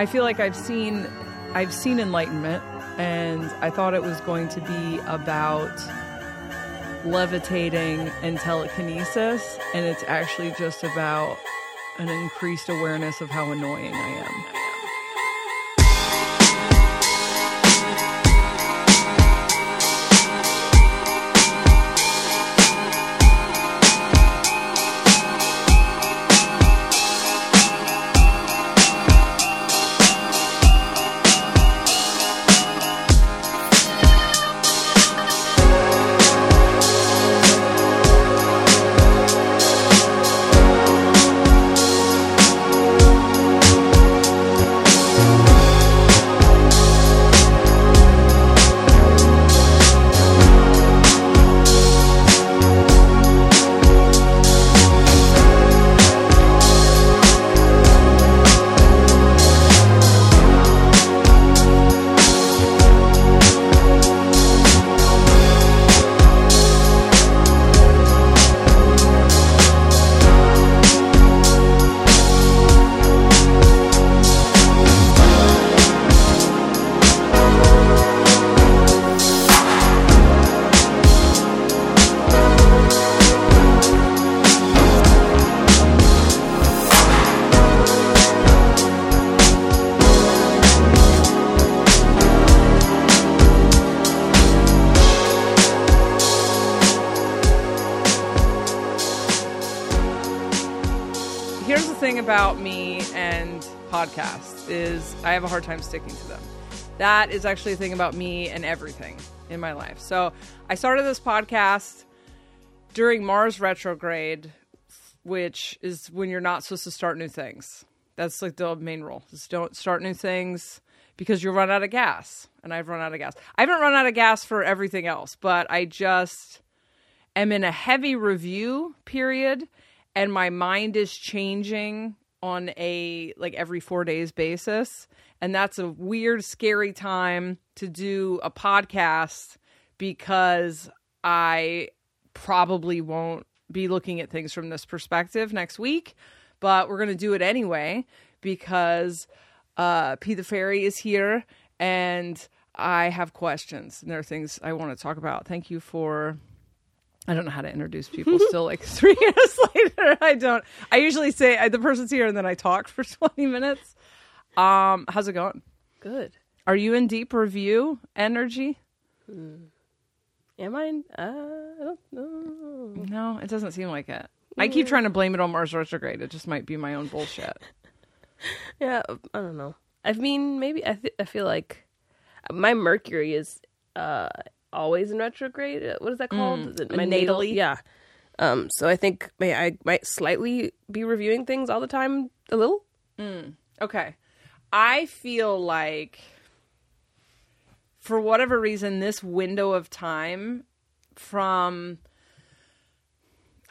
I feel like I've seen I've seen enlightenment and I thought it was going to be about levitating and telekinesis and it's actually just about an increased awareness of how annoying I am. I have a hard time sticking to them. That is actually a thing about me and everything in my life. So I started this podcast during Mars retrograde, which is when you're not supposed to start new things. That's like the main rule. Just don't start new things because you'll run out of gas. And I've run out of gas. I haven't run out of gas for everything else, but I just am in a heavy review period and my mind is changing on a like every 4 days basis and that's a weird scary time to do a podcast because I probably won't be looking at things from this perspective next week, but we're going to do it anyway because uh Pea the Feary is here and I have questions and there are things I want to talk about. Thank you for I don't know how to introduce people still like three years later. I don't. I usually say I, the person's here and then I talk for 20 minutes. Um, how's it going? Good. Are you in deep review energy? Am I? in- Uh, I don't know. No, it doesn't seem like it. I keep trying to blame it on Mars retrograde. It just might be my own bullshit. Yeah, I don't know. I mean, maybe I th- I feel like my Mercury is uh always in retrograde. Uh, What is that called? Is it my natal? natally? Yeah. Um. So I think may I might slightly be reviewing things all the time a little. Okay. I feel like for whatever reason this window of time from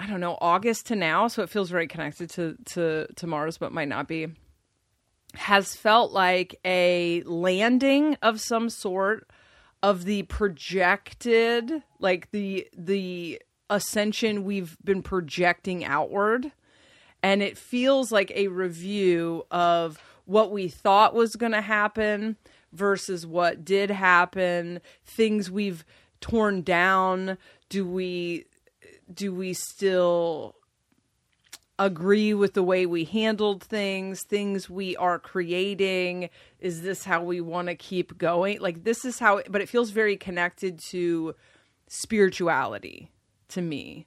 I don't know, August to now, so it feels very connected to to to Mars but might not be has felt like a landing of some sort of the projected like the the ascension we've been projecting outward. And it feels like a review of what we thought was going to happen versus what did happen things we've torn down do we do we still agree with the way we handled things things we are creating is this how we want to keep going? Like this is how but it feels very connected to spirituality to me.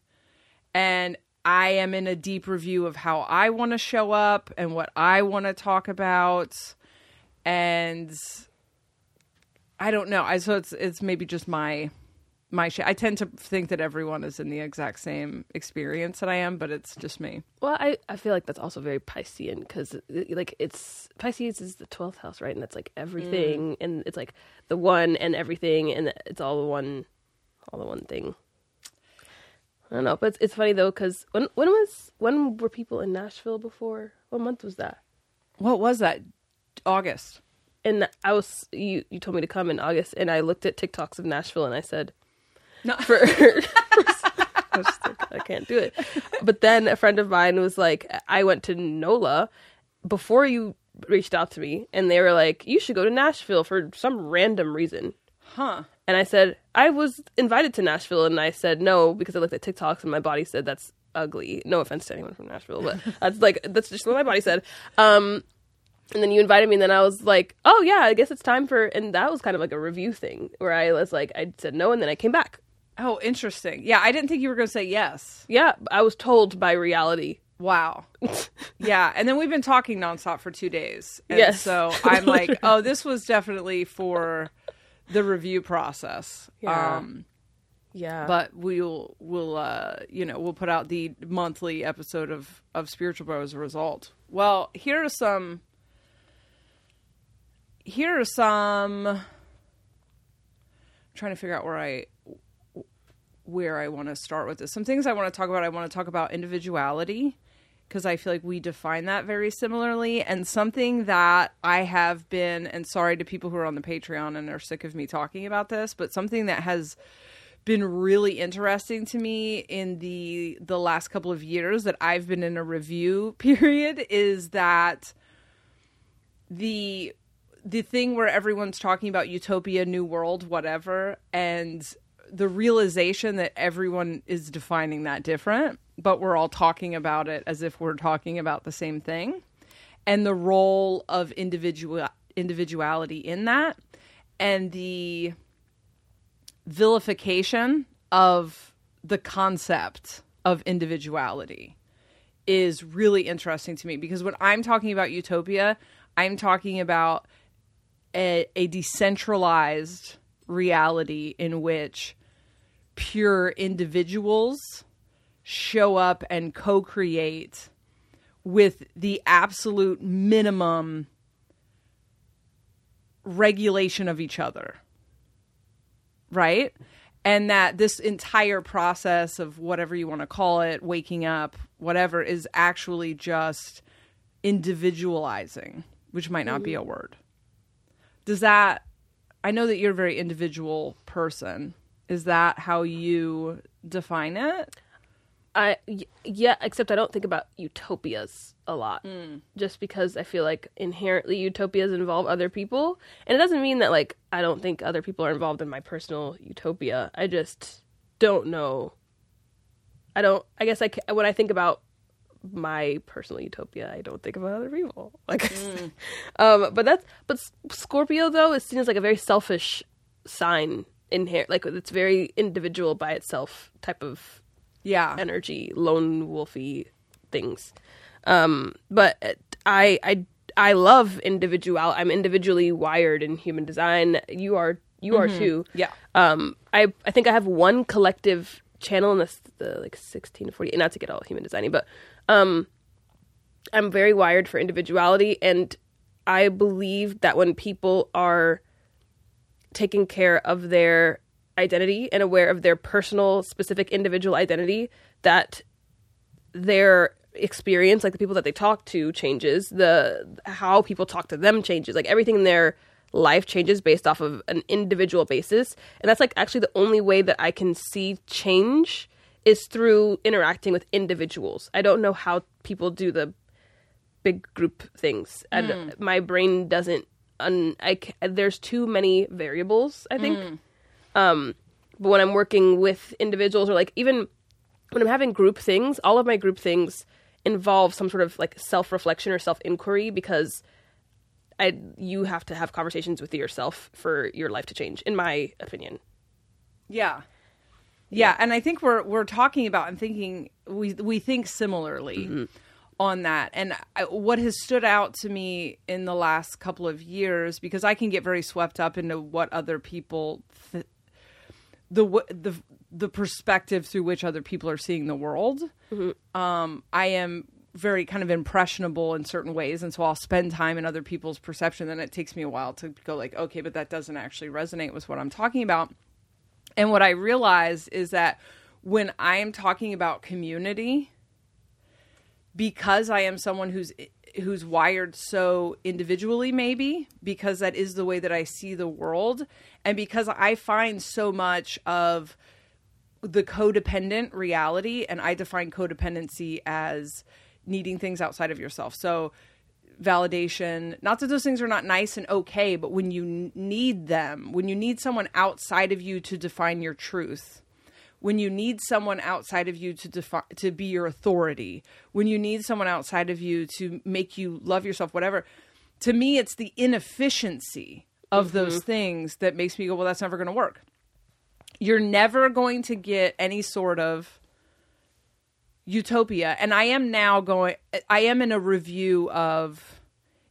And I am in a deep review of how I want to show up and what I want to talk about and I don't know. I so it's it's maybe just my my sh- I tend to think that everyone is in the exact same experience that I am, but it's just me. Well, I, I feel like that's also very Piscean because uh, like it's Pisces is the twelfth house, right? And that's like everything, mm. and it's like the one and everything, and it's all the one, all the one thing. I don't know, but it's, it's funny though because when when was when were people in Nashville before? What month was that? What was that? August. And I was you you told me to come in August, and I looked at TikToks of Nashville, and I said, No. for, I, was just like, I can't do it. But then a friend of mine was like, I went to NOLA before you reached out to me and they were like, "You should go to Nashville for some random reason." Huh. And I said, I was invited to Nashville, and I said no because I looked at TikToks and my body said that's ugly. No offense to anyone from Nashville, but that's like that's just what my body said. Um, and then you invited me, and then I was like, oh yeah, I guess it's time for. And that was kind of like a review thing where I was like, I said no, and then I came back. Oh, interesting. Yeah, I didn't think you were going to say yes. Yeah, I was told by reality. Wow. yeah, and then we've been talking nonstop for two days. And Yes. So I'm like, oh, this was definitely for the review process. Yeah. Um, Yeah, but we'll we'll uh you know we'll put out the monthly episode of of spiritual bro as a result well here are some here are some I'm trying to figure out where i where i want to start with this some things i want to talk about i want to talk about individuality because i feel like we define that very similarly. And something that i have been and sorry to people who are on the patreon and are sick of me talking about this but something that has been really interesting to me in the the last couple of years that I've been in a review period is that the the thing where everyone's talking about utopia, new world, whatever, and the realization that everyone is defining that different, but we're all talking about it as if we're talking about the same thing, and the role of individual individuality in that, and the vilification of the concept of individuality is really interesting to me because when I'm talking about utopia, I'm talking about a, a decentralized reality in which pure individuals show up and co create with the absolute minimum regulation of each other right? And that this entire process of whatever you want to call it, waking up, whatever, is actually just individualizing, which might not be mm-hmm. a word. Does that, I know that you're a very individual person. Is that how you define it? I yeah, except I don't think about utopias a lot, just because I feel like inherently utopias involve other people, and it doesn't mean that like I don't think other people are involved in my personal utopia. I just don't know. I don't. I guess I when I think about my personal utopia, I don't think about other people. Like, um, but that's but Scorpio though is seen as like a very selfish sign inherent, like it's very individual by itself type of Yeah. energy, lone wolfy things. Um, but I I I love individual. I'm individually wired in human design. You are you are too. Yeah. Um, I I think I have one collective channel in this the like 16 to 40. Not to get all human designing, but um, I'm very wired for individuality, and I believe that when people are taking care of their identity and aware of their personal, specific, individual identity, that their experience, like the people that they talk to, changes. The how people talk to them changes. Like everything in their life changes based off of an individual basis, and that's like actually the only way that I can see change is through interacting with individuals. I don't know how people do the big group things. And hmm. my brain doesn't. Un- I there's too many variables. I think. Hmm. Um, but when I'm working with individuals, or like even when I'm having group things, all of my group things involve some sort of like self reflection or self inquiry because I you have to have conversations with yourself for your life to change, in my opinion. Yeah. Yeah, and I think we're we're talking about and thinking we we think similarly on that. And I, what has stood out to me in the last couple of years because I can get very swept up into what other people th- the the the perspective through which other people are seeing the world. Um, I am very kind of impressionable in certain ways, and so I'll spend time in other people's perception. Then it takes me a while to go like, okay, but that doesn't actually resonate with what I'm talking about. And what I realize is that when I am talking about community, because I am someone who's who's wired so individually maybe because that is the way that I see the world and because I find so much of the codependent reality and I define codependency as needing things outside of yourself. So validation. Not that those things are not nice and okay, but when you need them, when you need someone outside of you to define your truth, when you need someone outside of you to define to be your authority, when you need someone outside of you to make you love yourself, whatever. To me, it's the inefficiency of mm-hmm. those things that makes me go, well, that's never going to work. You're never going to get any sort of utopia. And I am now going, I am in a review of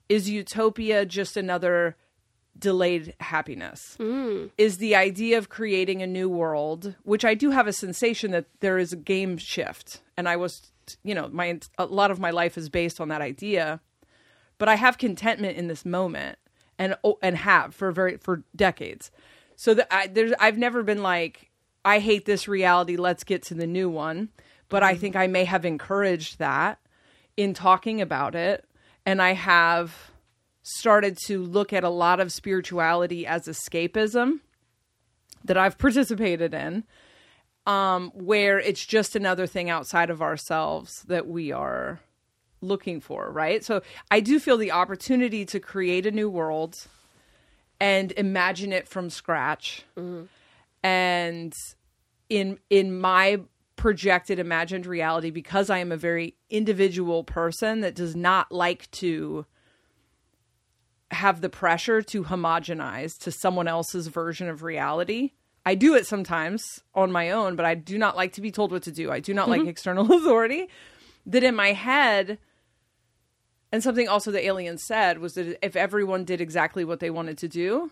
is utopia just another delayed happiness? Mm. Is the idea of creating a new world, which I do have a sensation that there is a game shift. And I was, you know, my a lot of my life is based on that idea. But I have contentment in this moment and oh, and have for very for decades. So that I there's I've never been like I hate this reality, let's get to the new one. But I mm. think I may have encouraged that in talking about it and I have started to look at a lot of spirituality as escapism that I've participated in um where it's just another thing outside of ourselves that we are looking for, right? So I do feel the opportunity to create a new world and imagine it from scratch. And in in my projected imagined reality because I am a very individual person that does not like to have the pressure to homogenize to someone else's version of reality. I do it sometimes on my own, but I do not like to be told what to do. I do not like mm-hmm. external authority. That in my head, and something also the alien said was that if everyone did exactly what they wanted to do,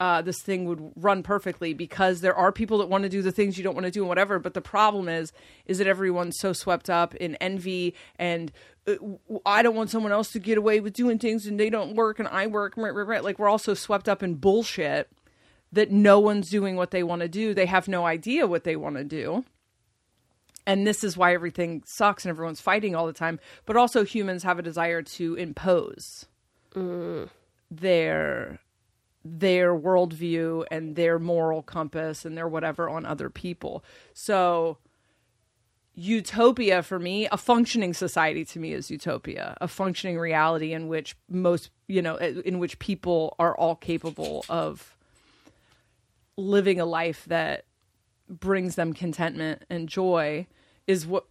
uh, this thing would run perfectly because there are people that want to do the things you don't want to do and whatever. But the problem is, is that everyone's so swept up in envy and uh, I don't want someone else to get away with doing things and they don't work and I work. Right, right, right. Like we're all so swept up in bullshit that no one's doing what they want to do. They have no idea what they want to do. And this is why everything sucks and everyone's fighting all the time. But also, humans have a desire to impose their their worldview and their moral compass and their whatever on other people. So utopia for me, a functioning society to me is utopia, a functioning reality in which most, you know, eh, in which people are all capable of living a life that brings them contentment and joy is what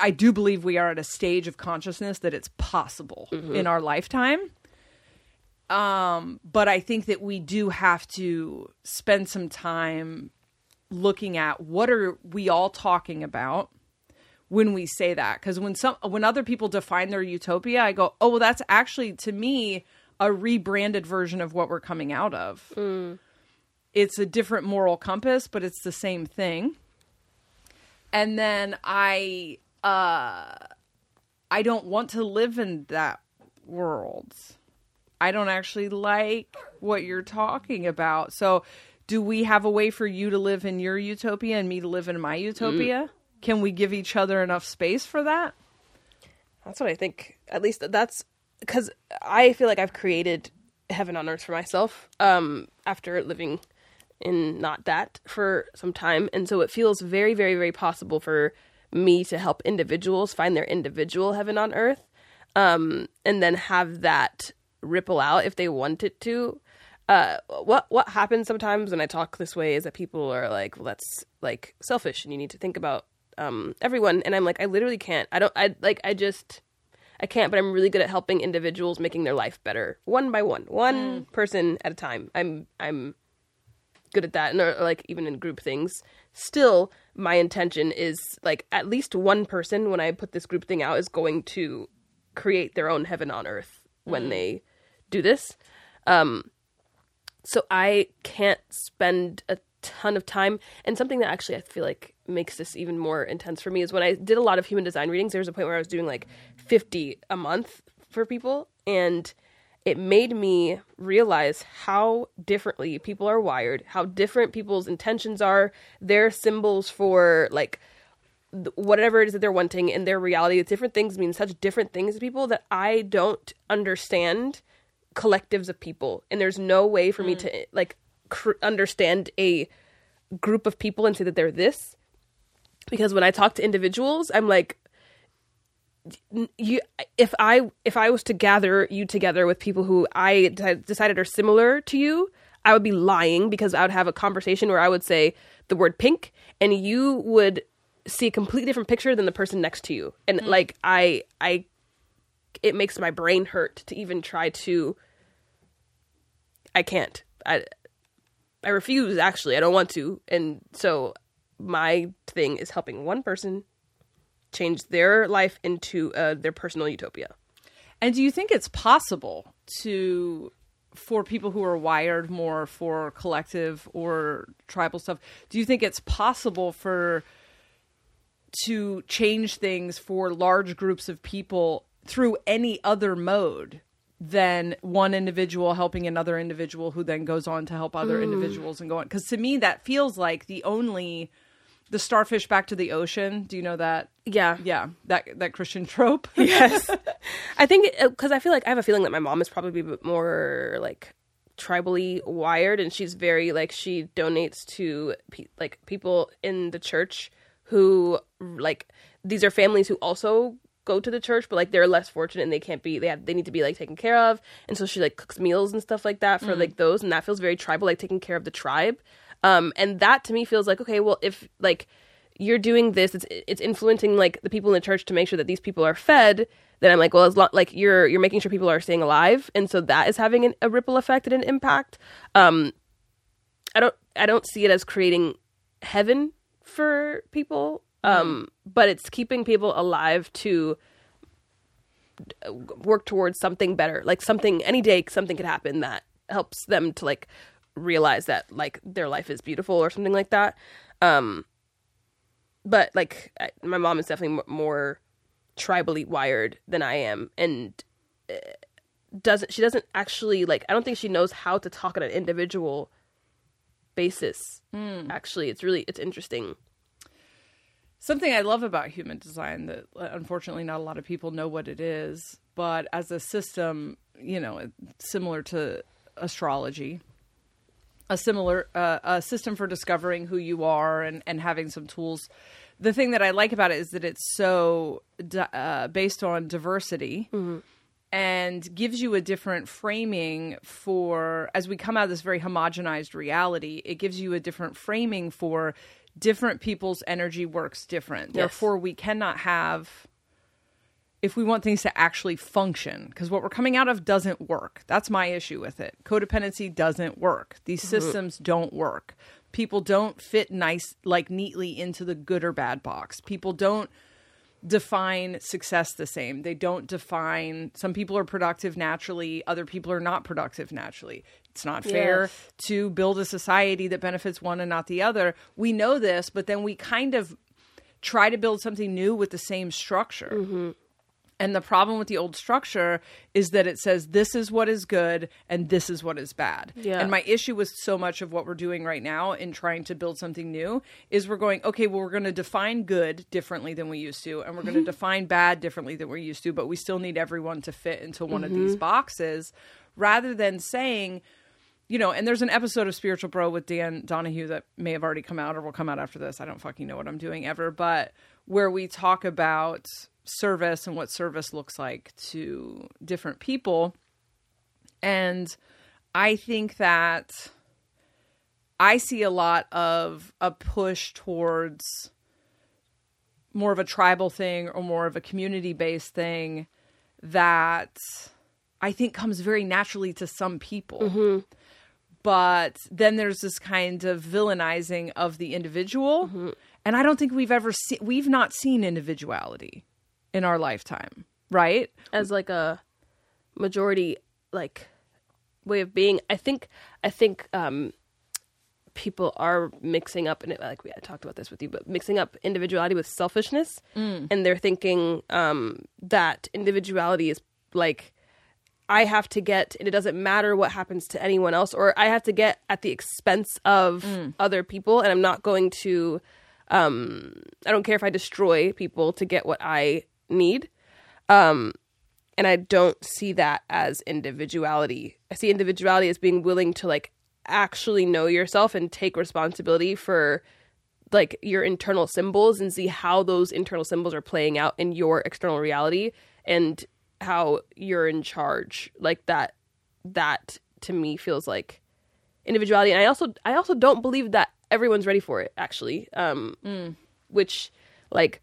I do believe we are at a stage of consciousness that it's possible mm-hmm. in our lifetime Um, but I think that we do have to spend some time looking at what are we all talking about when we say that. Because when some when other people define their utopia i go oh well that's actually to me a rebranded version of what we're coming out of. It's a different moral compass but it's the same thing. And then i uh i don't want to live in that world I don't actually like what you're talking about. So, do we have a way for you to live in your utopia and me to live in my utopia? Can we give each other enough space for that? That's what I think. At least that's because I feel like I've created heaven on earth for myself um, after living in not that for some time, and so it feels very, very, very possible for me to help individuals find their individual heaven on earth, um, and then have that ripple out if they want it to. Uh, what what happens sometimes when I talk this way is that people are like, "Well, that's like selfish, and you need to think about um, everyone." And I'm like, I literally can't. I don't. I like. I just. I can't. But I'm really good at helping individuals making their life better, one by one, one person at a time. I'm I'm good at that, and or, like even in group things. Still, my intention is like at least one person when I put this group thing out is going to create their own heaven on earth when they do this. Um, so I can't spend a ton of time. And something that actually I feel like makes this even more intense for me is when I did a lot of human design readings. There was a point where I was doing like fifty a month for people, and it made me realize how differently people are wired, how different people's intentions are, their symbols for like whatever it is that they're wanting in their reality. Different things mean such different things to people that I don't understand collectives of people, and there's no way for me to mm. like cr- understand a group of people and say that they're this because when I talk to individuals, I'm like, you if i if i was to gather you together with people who i d- decided are similar to you i would be lying because i would have a conversation where i would say the word pink and you would see a completely different picture than the person next to you. And mm. like i i it makes my brain hurt to even try to i can't. I i refuse actually. I don't want to. And so my thing is helping one person change their life into uh, their personal utopia. And do you think it's possible to for people who are wired more for collective or tribal stuff, do you think it's possible for to change things for large groups of people through any other mode than one individual helping another individual who then goes on to help other mm. individuals and go on? Because to me, that feels like the only the starfish back to the ocean. Do you know that? Yeah. Yeah, that that Christian trope. Yes. I think uh, because I feel like I have a feeling that my mom is probably a bit more like tribally wired, and she's very like she donates to pe- like people in the church who like these are families who also go to the church but like they're less fortunate and they can't be they have they need to be like taken care of. And so she like cooks meals and stuff like that for like those and that feels very tribal like taking care of the tribe. Um and that to me feels like okay well if like you're doing this it's it's influencing like the people in the church to make sure that these people are fed then i'm like well as long like you're you're making sure people are staying alive. And so that is having an, a ripple effect and an impact. Um i don't i don't see it as creating heaven for people um but it's keeping people alive to work towards something better. Like something any day something could happen that helps them to like realize that like their life is beautiful or something like that. Um but like I, my mom is definitely m- more tribally wired than i am. And uh, doesn't she doesn't actually like i don't think she knows how to talk on an individual basis actually. It's really it's interesting Something I love about human design that uh, unfortunately not a lot of people know what it is, but as a system, you know, similar to astrology, a similar uh, a system for discovering who you are and, and having some tools. The thing that I like about it is that it's so uh, based on diversity and gives you a different framing for as we come out of this very homogenized reality it gives you a different framing for different people's energy works different. Therefore we cannot have if we want things to actually function because what we're coming out of doesn't work. That's my issue with it. Codependency doesn't work. These mm-hmm. systems don't work. People don't fit nice like neatly into the good or bad box. People don't define success the same. They don't define some people are productive naturally, other people are not productive naturally. It's not fair Yes. to build a society that benefits one and not the other. We know this, but then we kind of try to build something new with the same structure. Mm-hmm. And the problem with the old structure is that it says this is what is good and this is what is bad. Yeah. And my issue with so much of what we're doing right now in trying to build something new is we're going, okay, well, we're going to define good differently than we used to, and we're going to mm-hmm. define bad differently than we're used to, but we still need everyone to fit into one of these mm-hmm. boxes rather than saying, you know, and there's an episode of Spiritual Bro with Dan Donahue that may have already come out or will come out after this. I don't fucking know what I'm doing ever, but where we talk about service and what service looks like to different people. And I think that I see a lot of a push towards more of a tribal thing or more of a community based thing that I think comes very naturally to some people. Mm-hmm. But then there's this kind of villainizing of the individual. And I don't think we've ever seen, we've not seen individuality in our lifetime, right? as like a majority like way of being i think i think um people are mixing up and it, like we I talked about this with you but mixing up individuality with selfishness and they're thinking um that individuality is like I have to get, and it doesn't matter what happens to anyone else, or I have to get at the expense of other people, and I'm not going to, um, I don't care if I destroy people to get what I need. Um, and I don't see that as individuality. I see individuality as being willing to like actually know yourself and take responsibility for like your internal symbols and see how those internal symbols are playing out in your external reality and how you're in charge like that that to me feels like individuality. And i also i also don't believe that everyone's ready for it actually. Um which like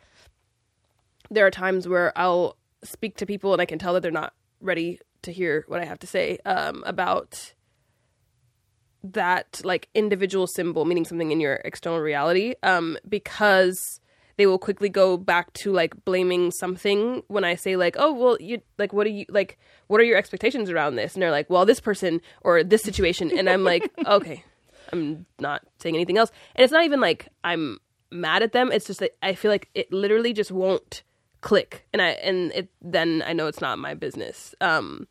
there are times where i'll speak to people and i can tell that they're not ready to hear what i have to say um about that like individual symbol meaning something in your external reality um because they will quickly go back to like blaming something when i say like oh well you like what are you like what are your expectations around this? And they're like well this person or this situation. And i'm like okay i'm not saying anything else. And it's not even like i'm mad at them. It's just that i feel like it literally just won't click. And i and it then i know it's not my business. Um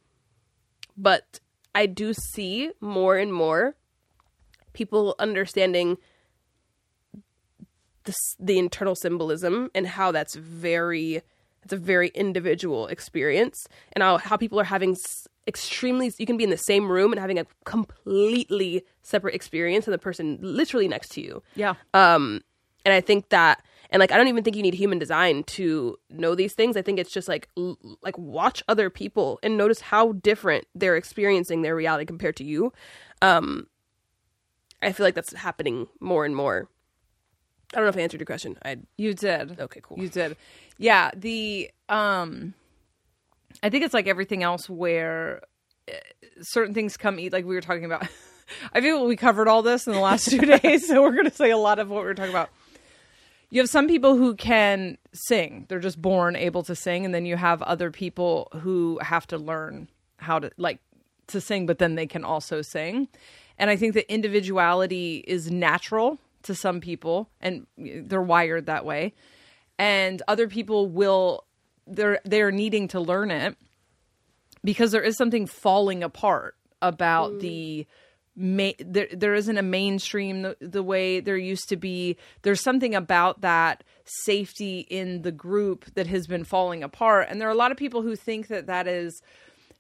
but I do see more and more people understanding the the internal symbolism and how that's very it's a very individual experience and how, how people are having extremely you can be in the same room and having a completely separate experience than the person literally next to you. Yeah. um and i think that and like i don't even think you need human design to know these things. I think it's just like l- like watch other people and notice how different they're experiencing their reality compared to you. Um i feel like that's happening more and more i don't know if i answered your question i You did. okay cool You did. Yeah, the um I think it's like everything else where uh, certain things come eat like we were talking about. I feel we covered all this in the last two days, so we're going to say a lot of what we were talking about. You have some people who can sing. They're just born able to sing and then you have other people who have to learn how to like to sing but then they can also sing. And I think that individuality is natural to some people and they're wired that way. And other people will they're they're needing to learn it because there is something falling apart about the ma- there there isn't a mainstream the, the way there used to be. There's something about that safety in the group that has been falling apart. And there are a lot of people who think that that is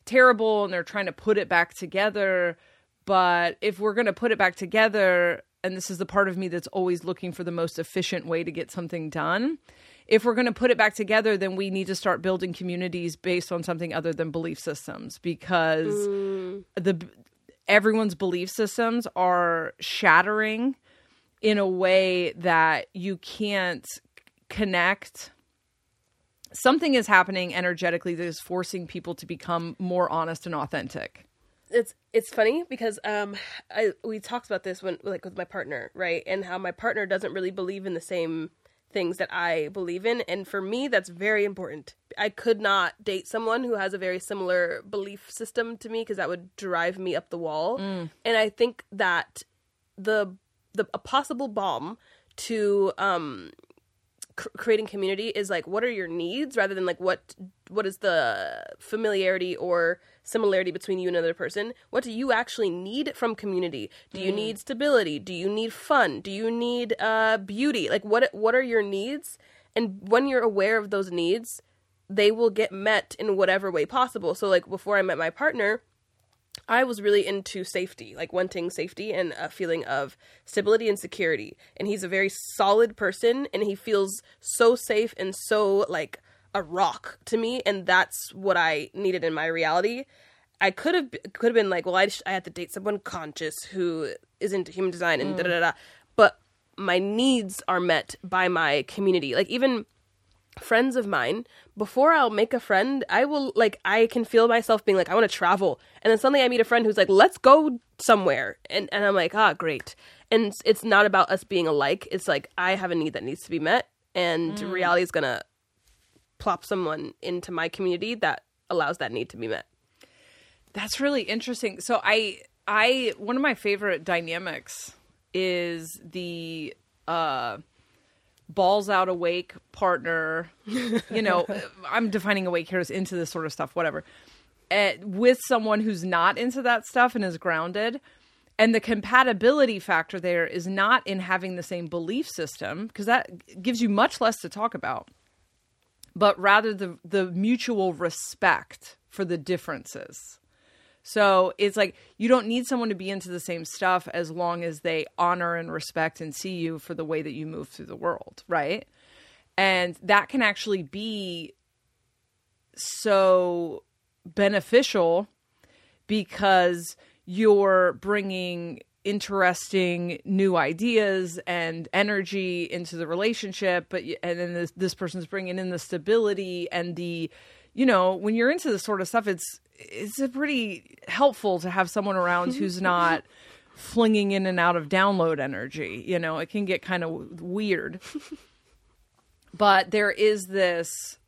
terrible and they're trying to put it back together. But if we're going to put it back together and this is the part of me that's always looking for the most efficient way to get something done. If we're going to put it back together then we need to start building communities based on something other than belief systems because mm. the everyone's belief systems are shattering in a way that you can't connect. Something is happening energetically that is forcing people to become more honest and authentic it's it's funny because um I we talked about this when like with my partner, right? And how my partner doesn't really believe in the same things that I believe in and for me that's very important. I could not date someone who has a very similar belief system to me because that would drive me up the wall. And I think that the the a possible bomb to um creating community is like what are your needs rather than like what what is the familiarity or similarity between you and another person. What do you actually need from community? Do you need stability? Do you need fun? Do you need uh beauty? Like what what are your needs? And when you're aware of those needs they will get met in whatever way possible. So like before i met my partner I was really into safety, like wanting safety and a feeling of stability and security. And he's a very solid person and he feels so safe and so like a rock to me and that's what I needed in my reality. I could have could have been like, well, I just, I had to date someone conscious who is into human design and da da da. da. But my needs are met by my community. Like even friends of mine before i'll make a friend i will like i can feel myself being like i want to travel and then suddenly i meet a friend who's like let's go somewhere and, and i'm like ah great and it's- it's not about us being alike it's like i have a need that needs to be met and reality is gonna plop someone into my community that allows that need to be met That's really interesting. So I I one of my favorite dynamics is the uh balls out awake partner, you know, I'm defining awake here as into this sort of stuff, whatever. Uh, with someone who's not into that stuff and is grounded. And the compatibility factor there is not in having the same belief system because that gives you much less to talk about but rather the the mutual respect for the differences. So it's like you don't need someone to be into the same stuff as long as they honor and respect and see you for the way that you move through the world, right? And that can actually be so beneficial because you're bringing interesting new ideas and energy into the relationship but and then this, this person's bringing in the stability and the you know when you're into this sort of stuff it's it's a pretty helpful to have someone around who's not flinging in and out of download energy you know it can get kind of weird. But there is this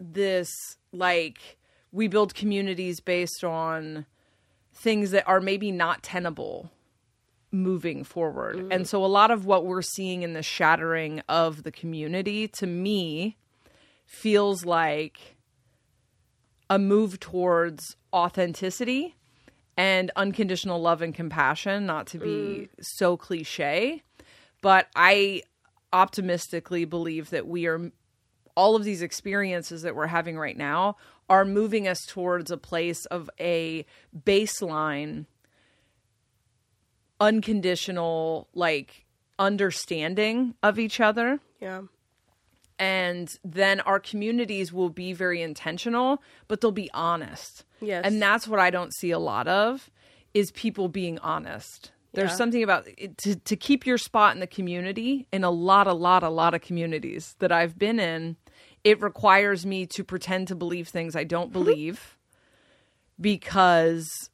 this like we build communities based on things that are maybe not tenable moving forward. Mm. And so a lot of what we're seeing in the shattering of the community to me feels like a move towards authenticity and unconditional love and compassion, not to be mm. so cliche, but I optimistically believe that we are all of these experiences that we're having right now are moving us towards a place of a baseline unconditional like understanding of each other Yeah. and then our communities will be very intentional but they'll be honest Yes. and that's what i don't see a lot of is people being honest there's Yeah. something about it, to, to keep your spot in the community in a lot a lot a lot of communities that i've been in it requires me to pretend to believe things i don't believe because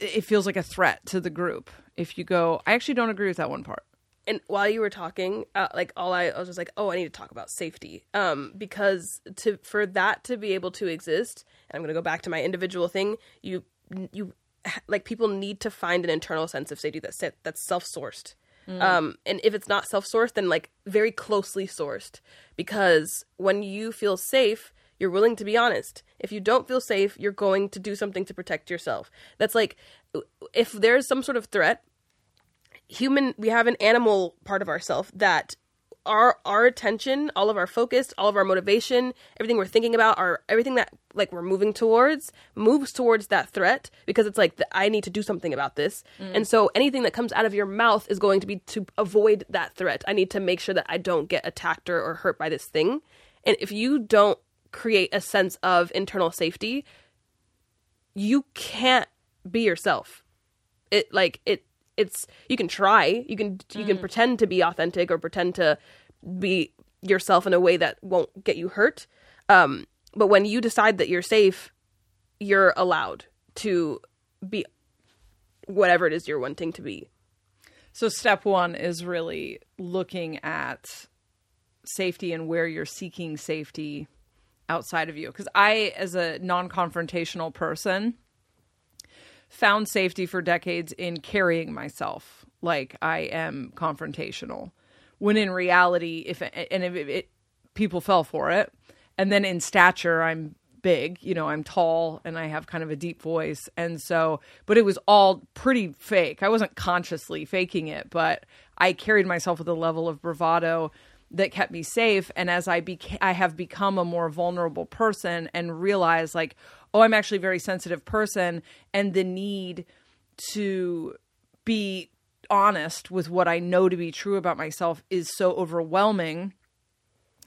it feels like a threat to the group if you go i actually don't agree with that one part. And while you were talking, uh, like all I, I was just like, oh, I need to talk about safety, um, because to for that to be able to exist, and I'm gonna go back to my individual thing. You you like people need to find an internal sense of safety that's that's self sourced, um, and if it's not self sourced, then like very closely sourced, because when you feel safe. You're willing to be honest. If you don't feel safe, you're going to do something to protect yourself. That's like if there's some sort of threat, human we have an animal part of ourself that our our attention all of our focus all of our motivation everything we're thinking about our everything that like we're moving towards moves towards that threat because it's like i need to do something about this. Mm. And so anything that comes out of your mouth is going to be to avoid that threat. I need to make sure that i don't get attacked or, or hurt by this thing. And if you don't create a sense of internal safety you can't be yourself. It like it it's you can try. You can you can mm. pretend to be authentic or pretend to be yourself in a way that won't get you hurt um but when you decide that you're safe you're allowed to be whatever it is you're wanting to be So step one is really looking at safety and where you're seeking safety outside of you. Because I, as a non confrontational person, found safety for decades in carrying myself like I am confrontational. When in reality, if and if it, it people fell for it, and then in stature, I'm big. You know, I'm tall and I have kind of a deep voice, and so, but it was all pretty fake. I wasn't consciously faking it, but I carried myself with a level of bravado that kept me safe. And as I beca- I have become a more vulnerable person and realized like, oh, I'm actually a very sensitive person, and the need to be honest with what I know to be true about myself is so overwhelming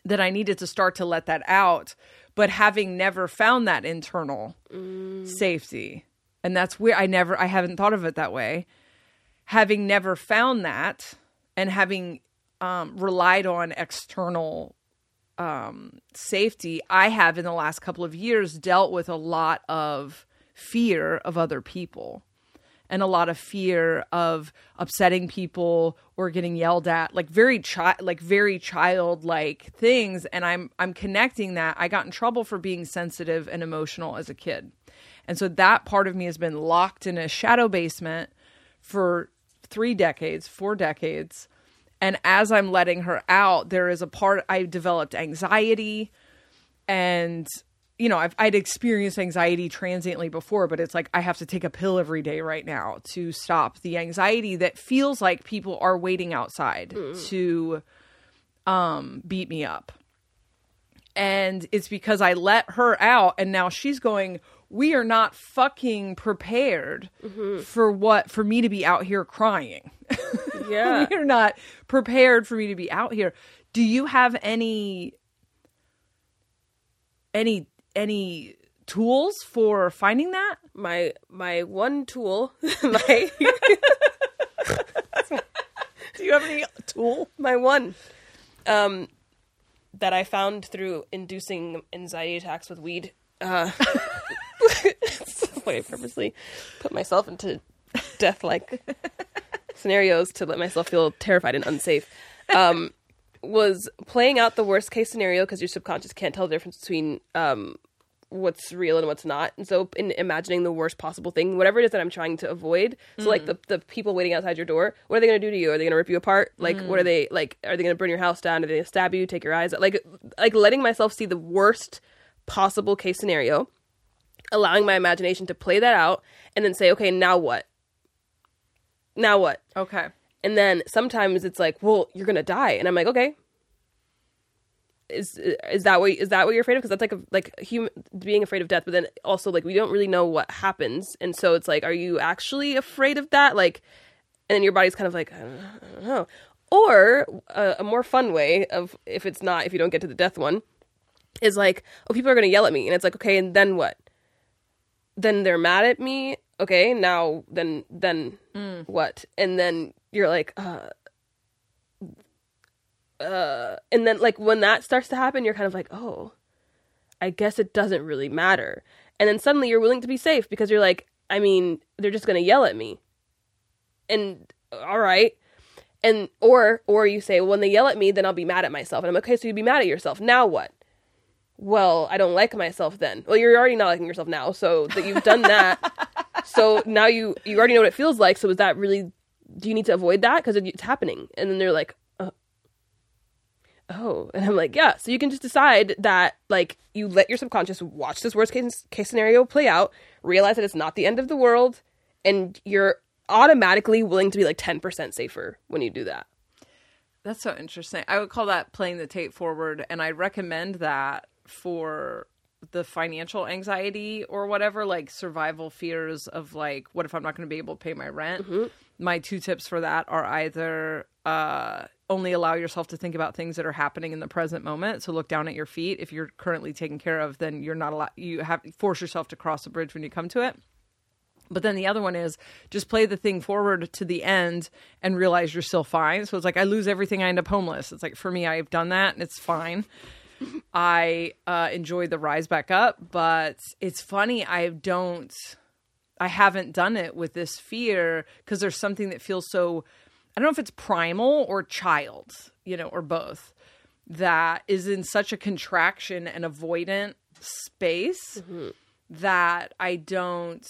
that I needed to start to let that out. But having never found that internal safety, and that's where I never, I haven't thought of it that way. Having never found that and having um, relied on external um, safety, I have in the last couple of years dealt with a lot of fear of other people and a lot of fear of upsetting people or getting yelled at like very chi- like very childlike things and I'm I'm connecting that I got in trouble for being sensitive and emotional as a kid. And so that part of me has been locked in a shadow basement for 3 decades, 4 decades. And as I'm letting her out, there is a part I developed anxiety and you know, I've I'd experienced anxiety transiently before, but it's like I have to take a pill every day right now to stop the anxiety that feels like people are waiting outside to um beat me up. and it's because I let her out and now she's going we are not fucking prepared for what for me to be out here crying. Yeah. we are not prepared for me to be out here. Do you have any any any tools for finding that? my my one tool, my Do you have any tool? my one um that I found through inducing anxiety attacks with weed. Uh it's the way I purposely put myself into death like scenarios to let myself feel terrified and unsafe. Um was playing out the worst case scenario because your subconscious can't tell the difference between um what's real and what's not. And so in imagining the worst possible thing, whatever it is that I'm trying to avoid. So like the the people waiting outside your door, what are they going to do to you? Are they going to rip you apart? Like what are they like are they going to burn your house down? Are they going to stab you, take your eyes out? Like like letting myself see the worst possible case scenario, allowing my imagination to play that out and then say, "Okay, now what?" Now what? Okay. And then sometimes it's like, well, you're gonna die, and I'm like, okay. Is is that what is that what you're afraid of? Because that's like a like human being afraid of death, but then also like we don't really know what happens, and so it's like, are you actually afraid of that? Like, and then your body's kind of like, I don't, I don't know. Or a, a more fun way of if it's not if you don't get to the death one, is like, oh, people are gonna yell at me, and it's like, okay, and then what? Then they're mad at me. Okay, now then then mm. what? And then you're like, uh, uh, and then like when that starts to happen, you're kind of like, oh, I guess it doesn't really matter. And then suddenly you're willing to be safe because you're like, I mean, they're just gonna yell at me, and all right. And or or you say, well, when they yell at me, then I'll be mad at myself. And I'm like, okay, so you'd be mad at yourself. Now what? Well, I don't like myself then. Well, you're already not liking yourself now, so that you've done that. so now you you already know what it feels like. So is that really? Do you need to avoid that because it's happening? And then they're like, uh, oh, and I'm like, yeah. So you can just decide that like you let your subconscious watch this worst case case scenario play out, realize that it's not the end of the world, and you're automatically willing to be like 10% safer when you do that. That's so interesting. I would call that playing the tape forward, and I recommend that for the financial anxiety or whatever, like survival fears of like, what if I'm not going to be able to pay my rent? My two tips for that are either uh, only allow yourself to think about things that are happening in the present moment. So look down at your feet. If you're currently taken care of, then you're not allowed. You have force yourself to cross the bridge when you come to it. But then the other one is just play the thing forward to the end and realize you're still fine. So it's like I lose everything, I end up homeless. It's like for me, I've done that and it's fine. I uh, enjoy the rise back up, but it's funny. I don't, I haven't done it with this fear because there's something that feels so, I don't know if it's primal or child, you know, or both, that is in such a contraction and avoidant space mm-hmm. that I don't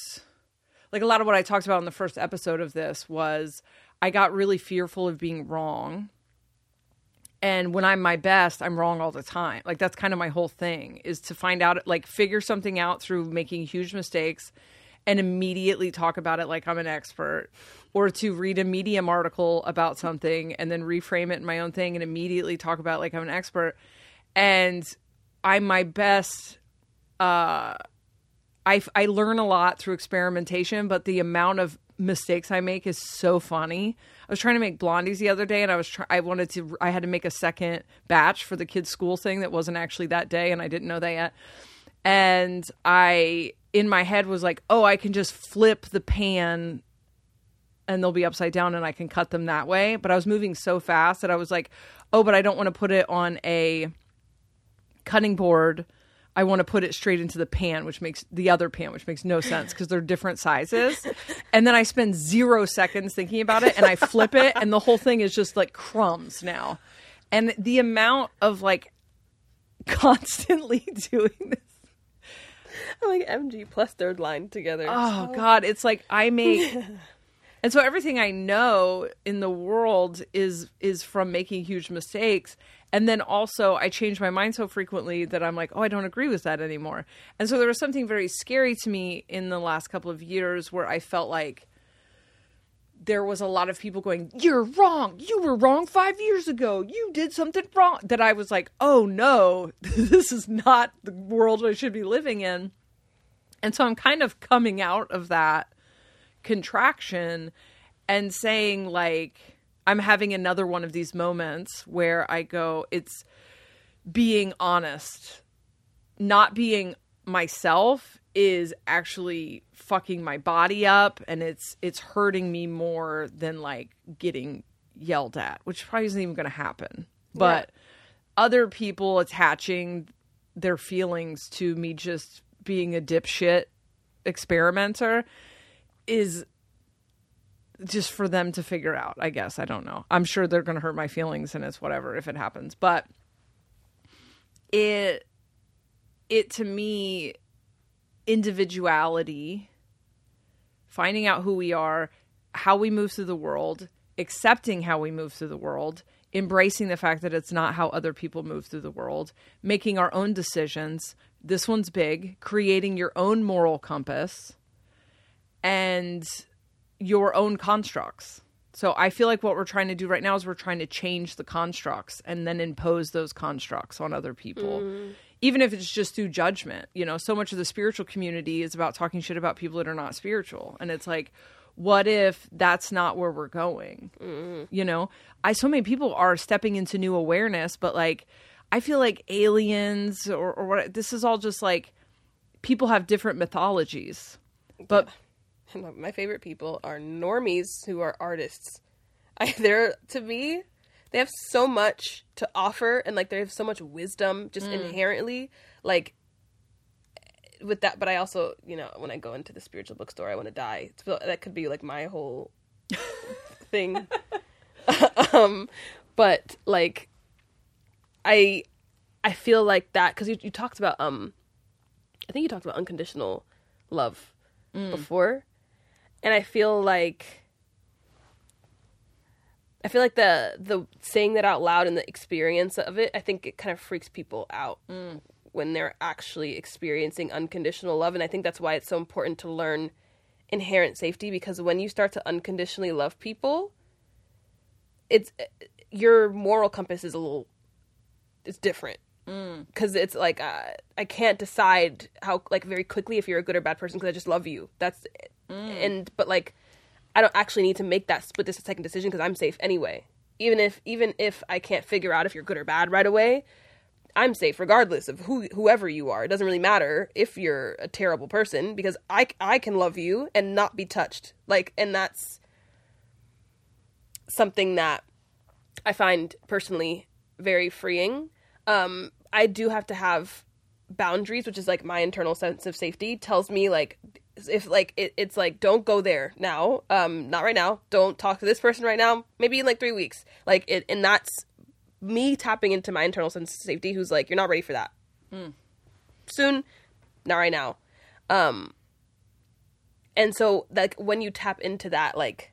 like a lot of what I talked about in the first episode of this was I got really fearful of being wrong. And when I'm my best, I'm wrong all the time. Like that's kind of my whole thing is to find out like figure something out through making huge mistakes and immediately talk about it like I'm an expert or to read a medium article about something and then reframe it in my own thing and immediately talk about like I'm an expert. And I'm my best uh I, I learn a lot through experimentation, but the amount of mistakes I make is so funny. I was trying to make blondies the other day, and I was try- I wanted to I had to make a second batch for the kids' school thing that wasn't actually that day, and I didn't know that yet. And I in my head was like, oh, I can just flip the pan and they'll be upside down and I can cut them that way. But I was moving so fast that I was like, oh, but I don't want to put it on a cutting board. I want to put it straight into the pan, which makes the other pan, which makes no sense because they're different sizes. And then I spend zero seconds thinking about it and I flip it, and the whole thing is just like crumbs now. And the amount of like constantly doing this. like MG plus third line together. Oh God, it's like I make And so everything I know in the world is is from making huge mistakes. And then also I change my mind so frequently that I'm like, oh, I don't agree with that anymore. And so there was something very scary to me in the last couple of years where I felt like there was a lot of people going, You're wrong. You were wrong five years ago. You did something wrong. That I was like, Oh no, this is not the world I should be living in. And so I'm kind of coming out of that contraction and saying, like, I'm having another one of these moments where I go, It's being honest, not being myself is actually fucking my body up and it's it's hurting me more than like getting yelled at which probably isn't even going to happen but other people attaching their feelings to me just being a dipshit experimenter is just for them to figure out i guess. I don't know. I'm sure they're going to hurt my feelings and it's whatever if it happens. But it it to me individuality finding out who we are how we move through the world accepting how we move through the world embracing the fact that it's not how other people move through the world making our own decisions this one's big creating your own moral compass and your own constructs so I feel like what we're trying to do right now is we're trying to change the constructs and then impose those constructs on other people. Mm-hmm. Even if it's just through judgment. You know, so much of the spiritual community is about talking shit about people that are not spiritual. And it's like, what if that's not where we're going? Mm-hmm. You know, I so many people are stepping into new awareness, but like I feel like aliens or, or what this is all just like people have different mythologies. But And my favorite people are normies who are artists. I, they're to me, they have so much to offer, and like they have so much wisdom just inherently. Like with that, but I also, you know, when I go into the spiritual bookstore, I want to die. It's- That could be like my whole thing. um, but like, I, I feel like that because you, you talked about um, I think you talked about unconditional love before. And I feel like I feel like the the saying that out loud and the experience of it, I think it kind of freaks people out when they're actually experiencing unconditional love, and I think that's why it's so important to learn inherent safety because when you start to unconditionally love people, it's your moral compass is a little it's different because it's like uh, I can't decide how like very quickly if you're a good or bad person because I just love you. That's it. and but like I don't actually need to make that split this second decision because I'm safe anyway. Even if even if I can't figure out if you're good or bad right away, I'm safe regardless of who whoever you are. It doesn't really matter if you're a terrible person because I I can love you and not be touched. Like and that's something that I find personally very freeing. Um, I do have to have boundaries, which is like my internal sense of safety tells me like if like it, it's like don't go there now, um, not right now. Don't talk to this person right now. Maybe in like three weeks. Like it, and that's me tapping into my internal sense of safety. Who's like you're not ready for that. Soon, not right now. Um, and so like when you tap into that, like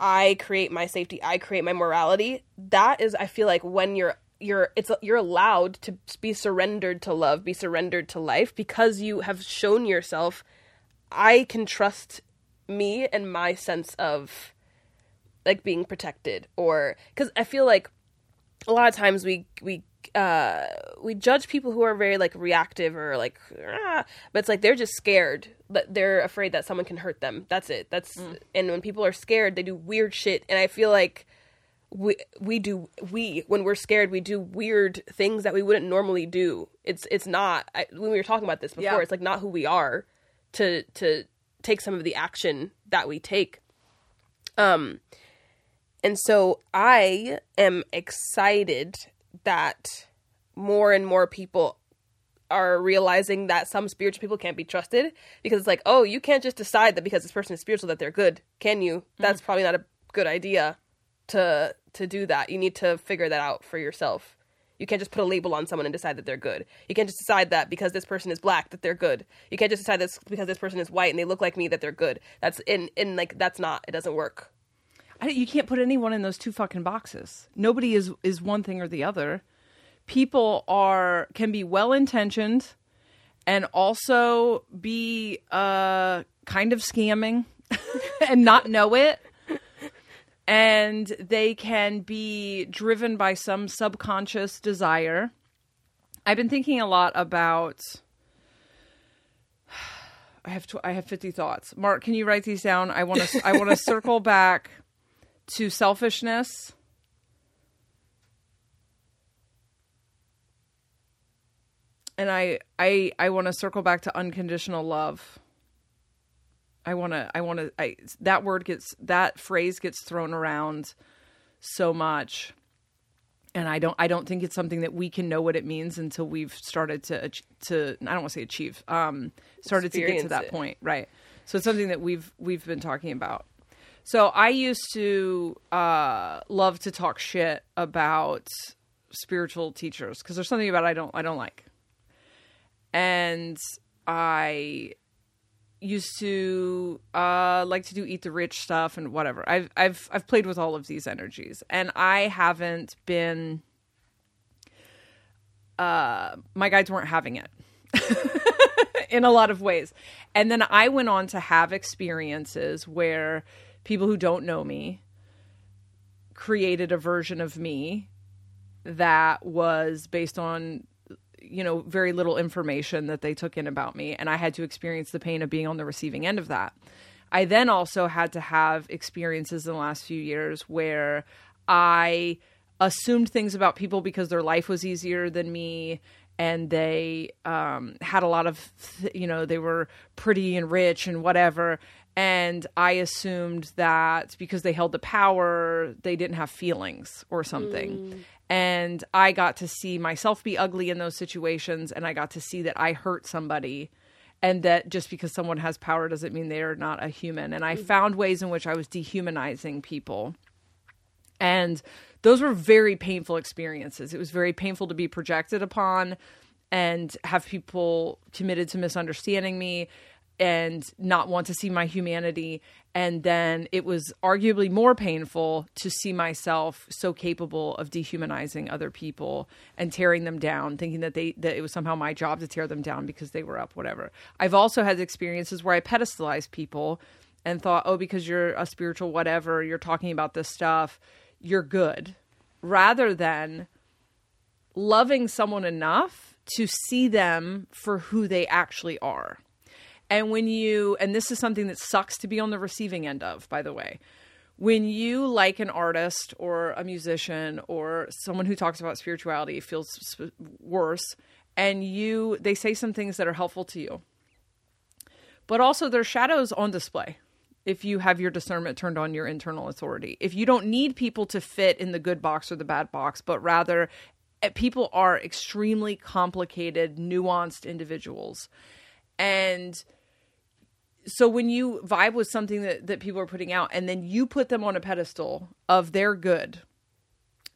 I create my safety, I create my morality. That is, I feel like when you're you're it's you're allowed to be surrendered to love, be surrendered to life because you have shown yourself. I can trust me and my sense of like being protected, or because I feel like a lot of times we we uh we judge people who are very like reactive or like ah, but it's like they're just scared that they're afraid that someone can hurt them. That's it. That's and when people are scared they do weird shit and i feel like we we do we when we're scared we do weird things that we wouldn't normally do. It's it's not I, when we were talking about this before Yeah. it's like not who we are to to take some of the action that we take. Um and so I am excited that more and more people are realizing that some spiritual people can't be trusted because it's like, oh, you can't just decide that because this person is spiritual that they're good, can you? Mm-hmm. That's probably not a good idea to to do that. You need to figure that out for yourself. You can't just put a label on someone and decide that they're good. You can't just decide that because this person is black that they're good. You can't just decide this because this person is white and they look like me that they're good. That's in in like that's not it doesn't work. I, you can't put anyone in those two fucking boxes. Nobody is is one thing or the other. People are can be well intentioned and also be uh kind of scamming and not know it. And they can be driven by some subconscious desire. I've been thinking a lot about. I have tw- I have fifty thoughts. Mark, can you write these down? I want to I want to circle back to selfishness. And I I I want to circle back to unconditional love. I want to I want to I that word gets that phrase gets thrown around so much and I don't I don't think it's something that we can know what it means until we've started to to I don't want to say achieve um started to get to that it. point right so it's something that we've we've been talking about so I used to uh love to talk shit about spiritual teachers because there's something about I don't I don't like and I used to uh, like to do eat the rich stuff and whatever. I've I've I've played with all of these energies, and I haven't been. Uh, my guides weren't having it in a lot of ways, and then I went on to have experiences where people who don't know me created a version of me that was based on you know very little information that they took in about me. And i had to experience the pain of being on the receiving end of that. I then also had to have experiences in the last few years where i assumed things about people because their life was easier than me. And they um, had a lot of you know they were pretty and rich and whatever and i assumed that because they held the power they didn't have feelings or something. Hmm. And i got to see myself be ugly in those situations and i got to see that i hurt somebody. And that just because someone has power doesn't mean they're not a human. And i mm. found ways in which i was dehumanizing people. And those were very painful experiences. It was very painful to be projected upon and have people committed to misunderstanding me and not want to see my humanity. And then it was arguably more painful to see myself so capable of dehumanizing other people and tearing them down, thinking that they that it was somehow my job to tear them down because they were up, whatever. I've also had experiences where I pedestalized people and thought, oh, because you're a spiritual whatever, you're talking about this stuff, you're good, rather than loving someone enough to see them for who they actually are. And when you, and this is something that sucks to be on the receiving end of, by the way, when you like an artist or a musician or someone who talks about spirituality feels sp- worse, and you, they say some things that are helpful to you, but also their shadows on display if you have your discernment turned on your internal authority. If you don't need people to fit in the good box or the bad box, but rather eh, people are extremely complicated, nuanced individuals. And so when you vibe with something that, that people are putting out and then you put them on a pedestal of they're good,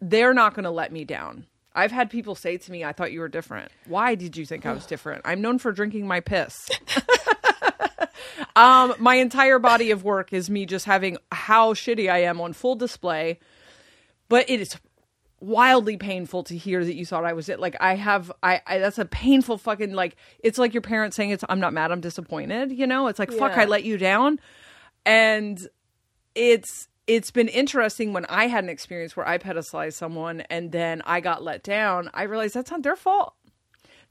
they're not going to let me down. I've had people say to me, I thought you were different. Why did you think I was different? I'm known for drinking my piss. um, my entire body of work is me just having how shitty I am on full display. But it is wildly painful to hear that you thought I was it. Like I have, I, I that's a painful fucking like. It's like your parents saying it's I'm not mad, I'm disappointed. You know, it's like fuck, I let you down, and it's it's been interesting when I had an experience where I pedestalized someone and then I got let down. I realized that's not their fault.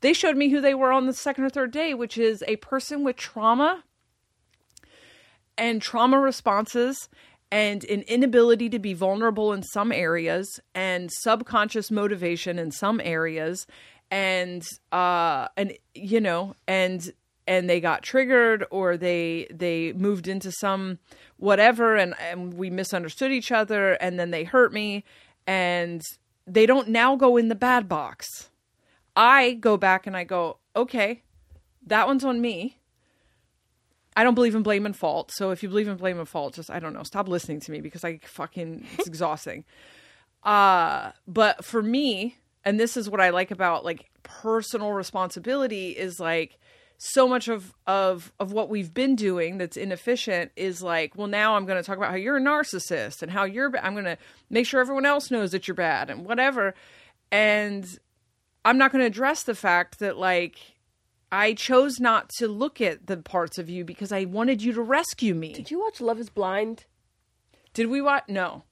They showed me who they were on the second or third day, which is a person with trauma and trauma responses and an inability to be vulnerable in some areas and subconscious motivation in some areas. And uh and you know and and they got triggered or they they moved into some whatever and and we misunderstood each other and then they hurt me. And they don't now go in the bad box. I go back and i go okay that one's on me I don't believe in blame and fault. So if you believe in blame and fault, just I don't know, stop listening to me because I fucking it's exhausting. Uh but for me, and this is what I like about like personal responsibility is like so much of of of what we've been doing that's inefficient is like, well now I'm going to talk about how you're a narcissist and how you're I'm going to make sure everyone else knows that you're bad and whatever. And I'm not going to address the fact that like I chose not to look at the parts of you because I wanted you to rescue me. Did you watch Love Is Blind? Did we watch? No,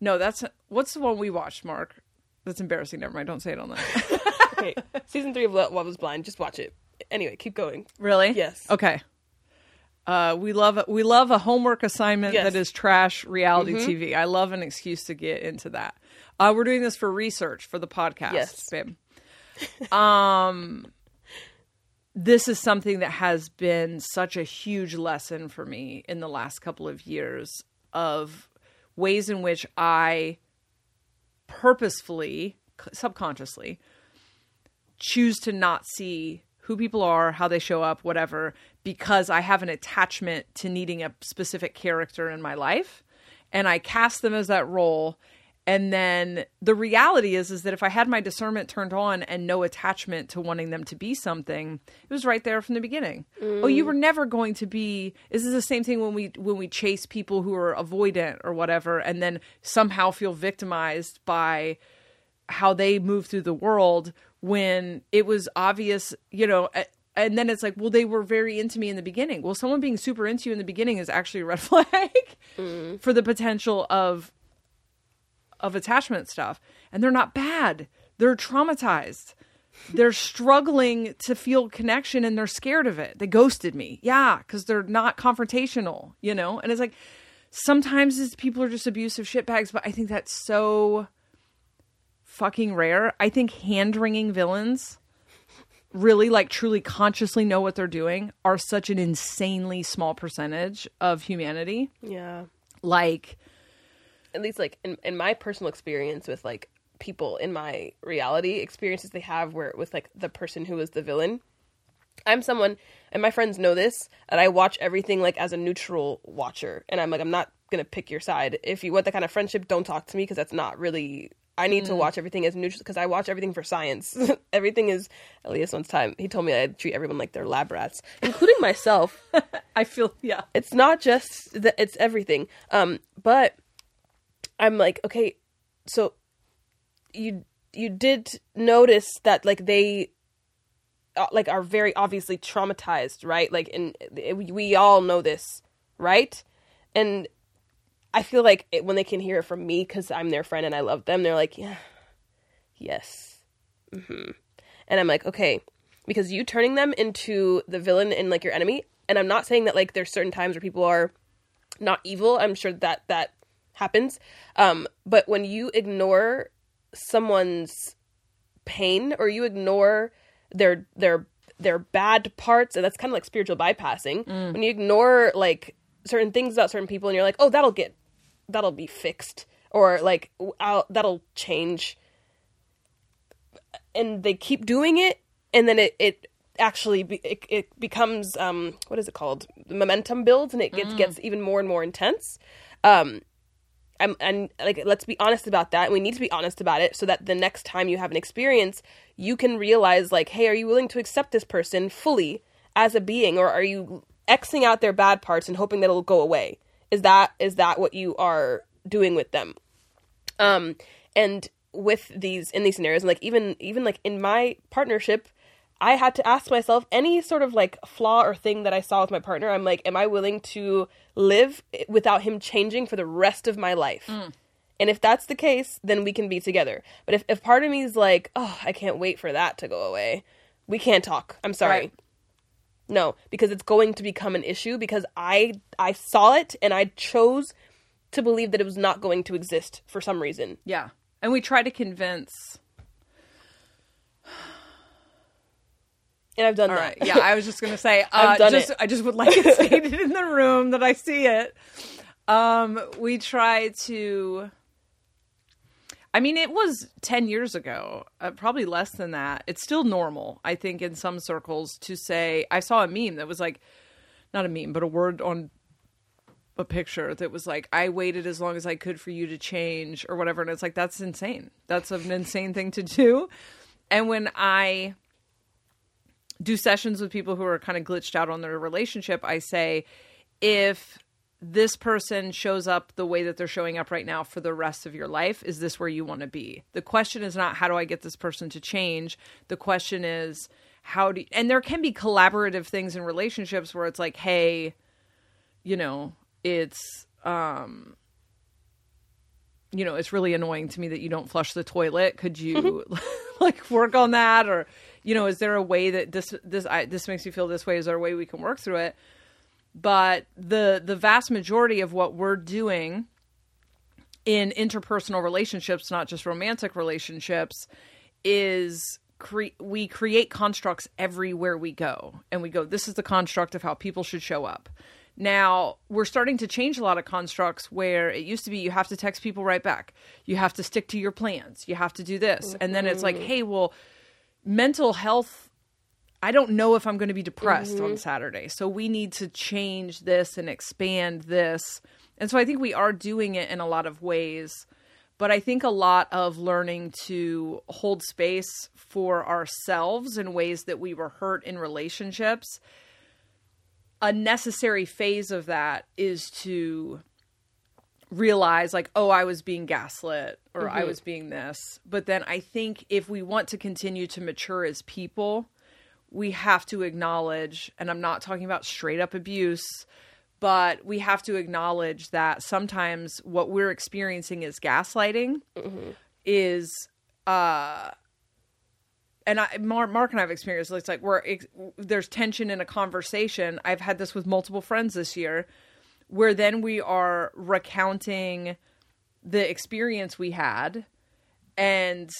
no. That's what's the one we watched, Mark. That's embarrassing. Never mind. Don't say it on that. Okay, season three of Love Is Blind. Just watch it. Anyway, keep going. really? Yes. Okay. Uh, we love we love a homework assignment Yes. Mm-hmm. that is trash reality TV. I love an excuse to get into that. Uh, we're doing this for research for the podcast, Yes. babe. Um, this is something that has been such a huge lesson for me in the last couple of years of ways in which I purposefully, subconsciously, choose to not see who people are, how they show up, whatever, because I have an attachment to needing a specific character in my life. And I cast them as that role. And then the reality is is that if I had my discernment turned on and no attachment to wanting them to be something, it was right there from the beginning. Oh, you were never going to be this is the same thing when we when we chase people who are avoidant or whatever and then somehow feel victimized by how they move through the world when it was obvious, you know, and then it's like, well, they were very into me in the beginning. Well, someone being super into you in the beginning is actually a red flag mm. for the potential of of attachment stuff. And they're not bad. They're traumatized. They're struggling to feel connection and they're scared of it. They ghosted me. Yeah, because they're not confrontational, you know? And it's like sometimes it's, people are just abusive shitbags, but I think that's so fucking rare. I think hand wringing villains really like truly consciously know what they're doing are such an insanely small percentage of humanity. Yeah. Like At least like in in my personal experience with like people in my reality experiences they have where with like the person who was the villain. I'm someone and my friends know this that I watch everything like as a neutral watcher and I'm like I'm not going to pick your side. If you want that kind of friendship, don't talk to me because that's not really I need to watch everything as neutral because I watch everything for science. everything is Elias once time he told me I'd treat everyone like they're lab rats, including myself. I feel yeah. it's not just that it's everything um but i'm like okay so you you did notice that like they uh, like are very obviously traumatized right? Like and we- all know this right? And i feel like it, when they can hear it from me because i'm their friend and i love them they're like yeah yes hmm and i'm like okay because you turning them into the villain and like your enemy and i'm not saying that like there's certain times where people are not evil i'm sure that that happens. Um but when you ignore someone's pain or you ignore their their their bad parts and that's kind of like spiritual bypassing when you ignore like certain things about certain people and you're like oh that'll get that'll be fixed or like I'll, that'll change. And they keep doing it and then it, it actually be, it, it becomes um what is it called? The momentum builds and it gets gets even more and more intense. Um I'm, and like let's be honest about that we need to be honest about it so that the next time you have an experience you can realize like hey are you willing to accept this person fully as a being or are you xing out their bad parts and hoping that it'll go away? Is that is that what you are doing with them? Um and with these in these scenarios and like even even like in my partnership i had to ask myself any sort of like flaw or thing that i saw with my partner i'm like am i willing to live without him changing for the rest of my life? Mm. And if that's the case then we can be together. But if, if part of me is like oh i can't wait for that to go away we can't talk. I'm sorry. Right. no because it's going to become an issue because i i saw it and i chose to believe that it was not going to exist for some reason. Yeah. And we try to convince and i've done All that right. Yeah, I was just gonna say. Uh, I've done just, it. I just would like it stated in the room that I see it. Um, we try to. I mean, it was ten years ago, uh, probably less than that. It's still normal, I think, in some circles to say. I saw a meme that was like, not a meme, but a word on a picture that was like, "I waited as long as I could for you to change" or whatever, and it's like that's insane. That's an insane thing to do. And when I do sessions with people who are kind of glitched out on their relationship, I say, if this person shows up the way that they're showing up right now for the rest of your life, is this where you want to be? The question is not, how do I get this person to change? The question is, how do and there can be collaborative things in relationships where it's like hey you know it's um you know it's really annoying to me that you don't flush the toilet could you like work on that or you know is there a way that this this I, this makes me feel this way? Is there a way we can work through it? But the the vast majority of what we're doing in interpersonal relationships not just romantic relationships is cre- we create constructs everywhere we go. And we go this is the construct of how people should show up. Now we're starting to change a lot of constructs where it used to be you have to text people right back. You have to stick to your plans. You have to do this. And then it's like mm-hmm. hey well mental health I don't know if I'm going to be depressed on mm-hmm. Saturday. So we need to change this and expand this. And so I think we are doing it in a lot of ways. But I think a lot of learning to hold space for ourselves in ways that we were hurt in relationships. A necessary phase of that is to realize like oh i was being gaslit or i was being this. But then i think if we want to continue to mature as people we have to acknowledge and i'm not talking about straight up abuse but we have to acknowledge that sometimes what we're experiencing is gaslighting is uh and I, Mark, Mark and I have experienced it's like where ex- there's tension in a conversation. I've had this with multiple friends this year, where then we are recounting the experience we had, and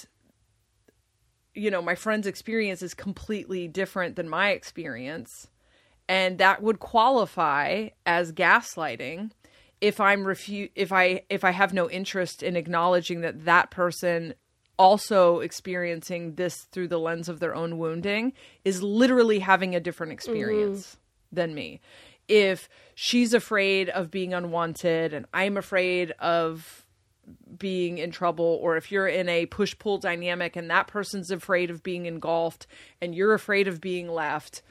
you know my friend's experience is completely different than my experience, and that would qualify as gaslighting if I'm refu- if I if I have no interest in acknowledging that that person also experiencing this through the lens of their own wounding is literally having a different experience mm-hmm. than me. If she's afraid of being unwanted and I'm afraid of being in trouble or if you're in a push pull dynamic and that person's afraid of being engulfed and you're afraid of being left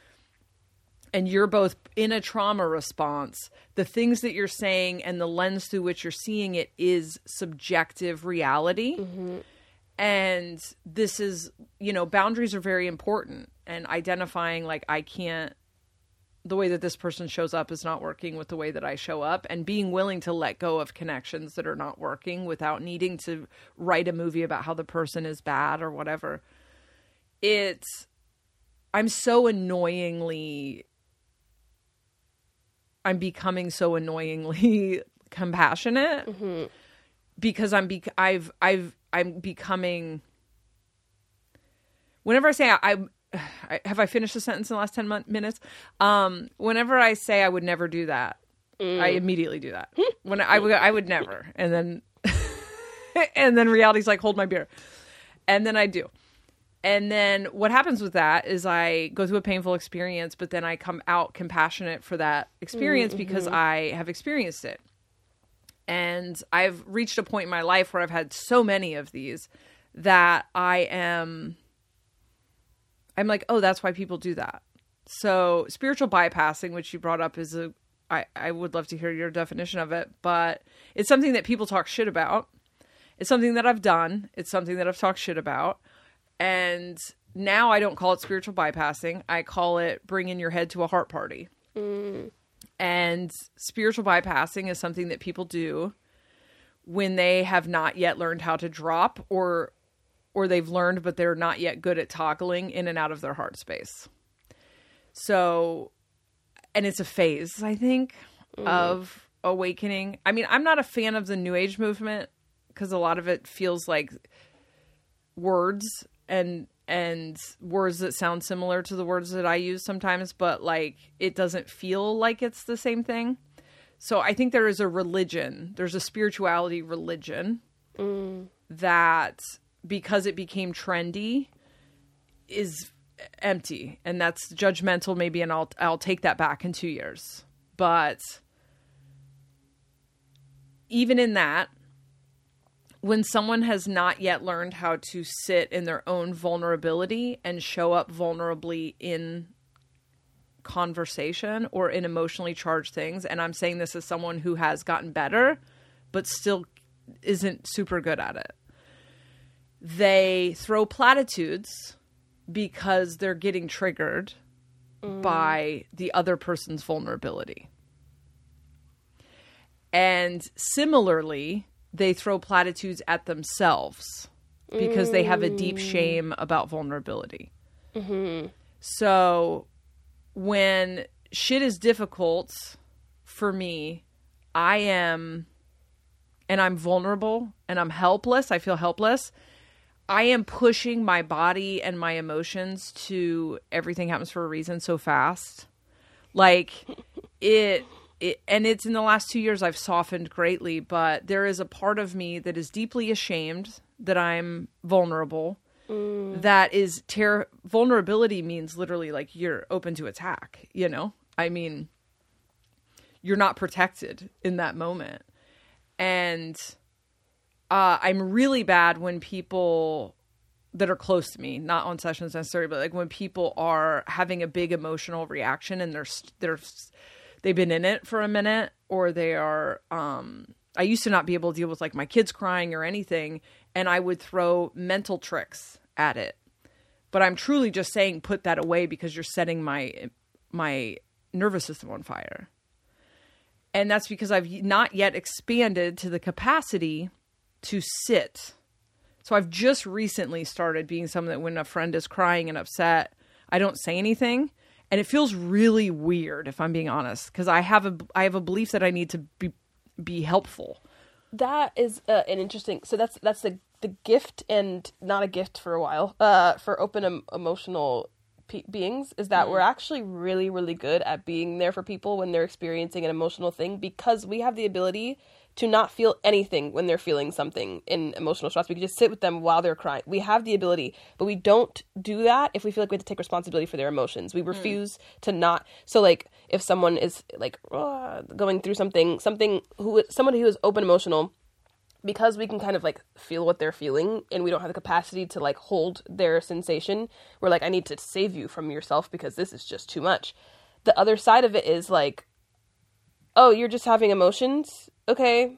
and you're both in a trauma response, the things that you're saying and the lens through which you're seeing it is subjective reality. Mm-hmm. And this is, you know, boundaries are very important and identifying like I can't the way that this person shows up is not working with the way that I show up and being willing to let go of connections that are not working without needing to write a movie about how the person is bad or whatever. It's I'm so annoyingly I'm becoming so annoyingly compassionate mm-hmm. because I'm be- I've I've I'm becoming whenever I say I, I have I finished the sentence in the last 10 mon- minutes? Um whenever I say I would never do that I mm. immediately do that. Hmm. When I would I would never. And then and then reality's like hold my beer. And then I do. And then what happens with that is I go through a painful experience, but then I come out compassionate for that experience mm-hmm. because I have experienced it. And I've reached a point in my life where I've had so many of these that I am I'm like, "Oh, that's why people do that." So, spiritual bypassing, which you brought up is a I I would love to hear your definition of it, but it's something that people talk shit about. It's something that I've done. It's something that I've talked shit about. And now I don't call it spiritual bypassing. I call it bringing your head to a heart party. Mm. And spiritual bypassing is something that people do when they have not yet learned how to drop or or they've learned but they're not yet good at toggling in and out of their heart space. So and it's a phase, I think, mm. of awakening. I mean, I'm not a fan of the new age movement because a lot of it feels like words and and words that sound similar to the words that I use sometimes, but like it doesn't feel like it's the same thing. So I think there is a religion, there's a spirituality religion mm. that because it became trendy is empty and that's judgmental maybe and I'll I'll take that back in 2 years. But even in that when someone has not yet learned how to sit in their own vulnerability and show up vulnerably in conversation or in emotionally charged things and I'm saying this as someone who has gotten better but still isn't super good at it. They throw platitudes because they're getting triggered mm. by the other person's vulnerability. And similarly, they throw platitudes at themselves because they have a deep mm. shame about vulnerability. Mm-hmm. So when shit is difficult for me, I am, and I'm vulnerable and I'm helpless. I feel helpless. I am pushing my body and my emotions to everything happens for a reason so fast. Like it, it, and it's in the last two years I've softened greatly, but there is a part of me that is deeply ashamed that I'm vulnerable. Mm. That is terror. Vulnerability means literally like you're open to attack. You know, I mean, you're not protected in that moment, and uh, I'm really bad when people that are close to me, not on sessions necessarily, but like when people are having a big emotional reaction and they're they're they've been in it for a minute or they are um I used to not be able to deal with like my kids crying or anything and I would throw mental tricks at it. But I'm truly just saying put that away because you're setting my my nervous system on fire. And that's because I've not yet expanded to the capacity to sit. So I've just recently started being someone that when a friend is crying and upset, I don't say anything. And it feels really weird if I'm being honest because I have a I have a belief that I need to be be helpful. That is uh, an interesting. So that's that's the the gift and not a gift for a while. Uh, for open em- emotional pe- beings is that we're actually really really good at being there for people when they're experiencing an emotional thing because we have the ability to not feel anything when they're feeling something in emotional stress. We can just sit with them while they're crying. We have the ability, but we don't do that if we feel like we have to take responsibility for their emotions. We refuse to not. So, like, if someone is like "Ah," going through something, something who somebody who is open emotional, because we can kind of like feel what they're feeling and we don't have the capacity to like hold their sensation we're like i need to save you from yourself because this is just too much the other side of it is like oh you're just having emotions okay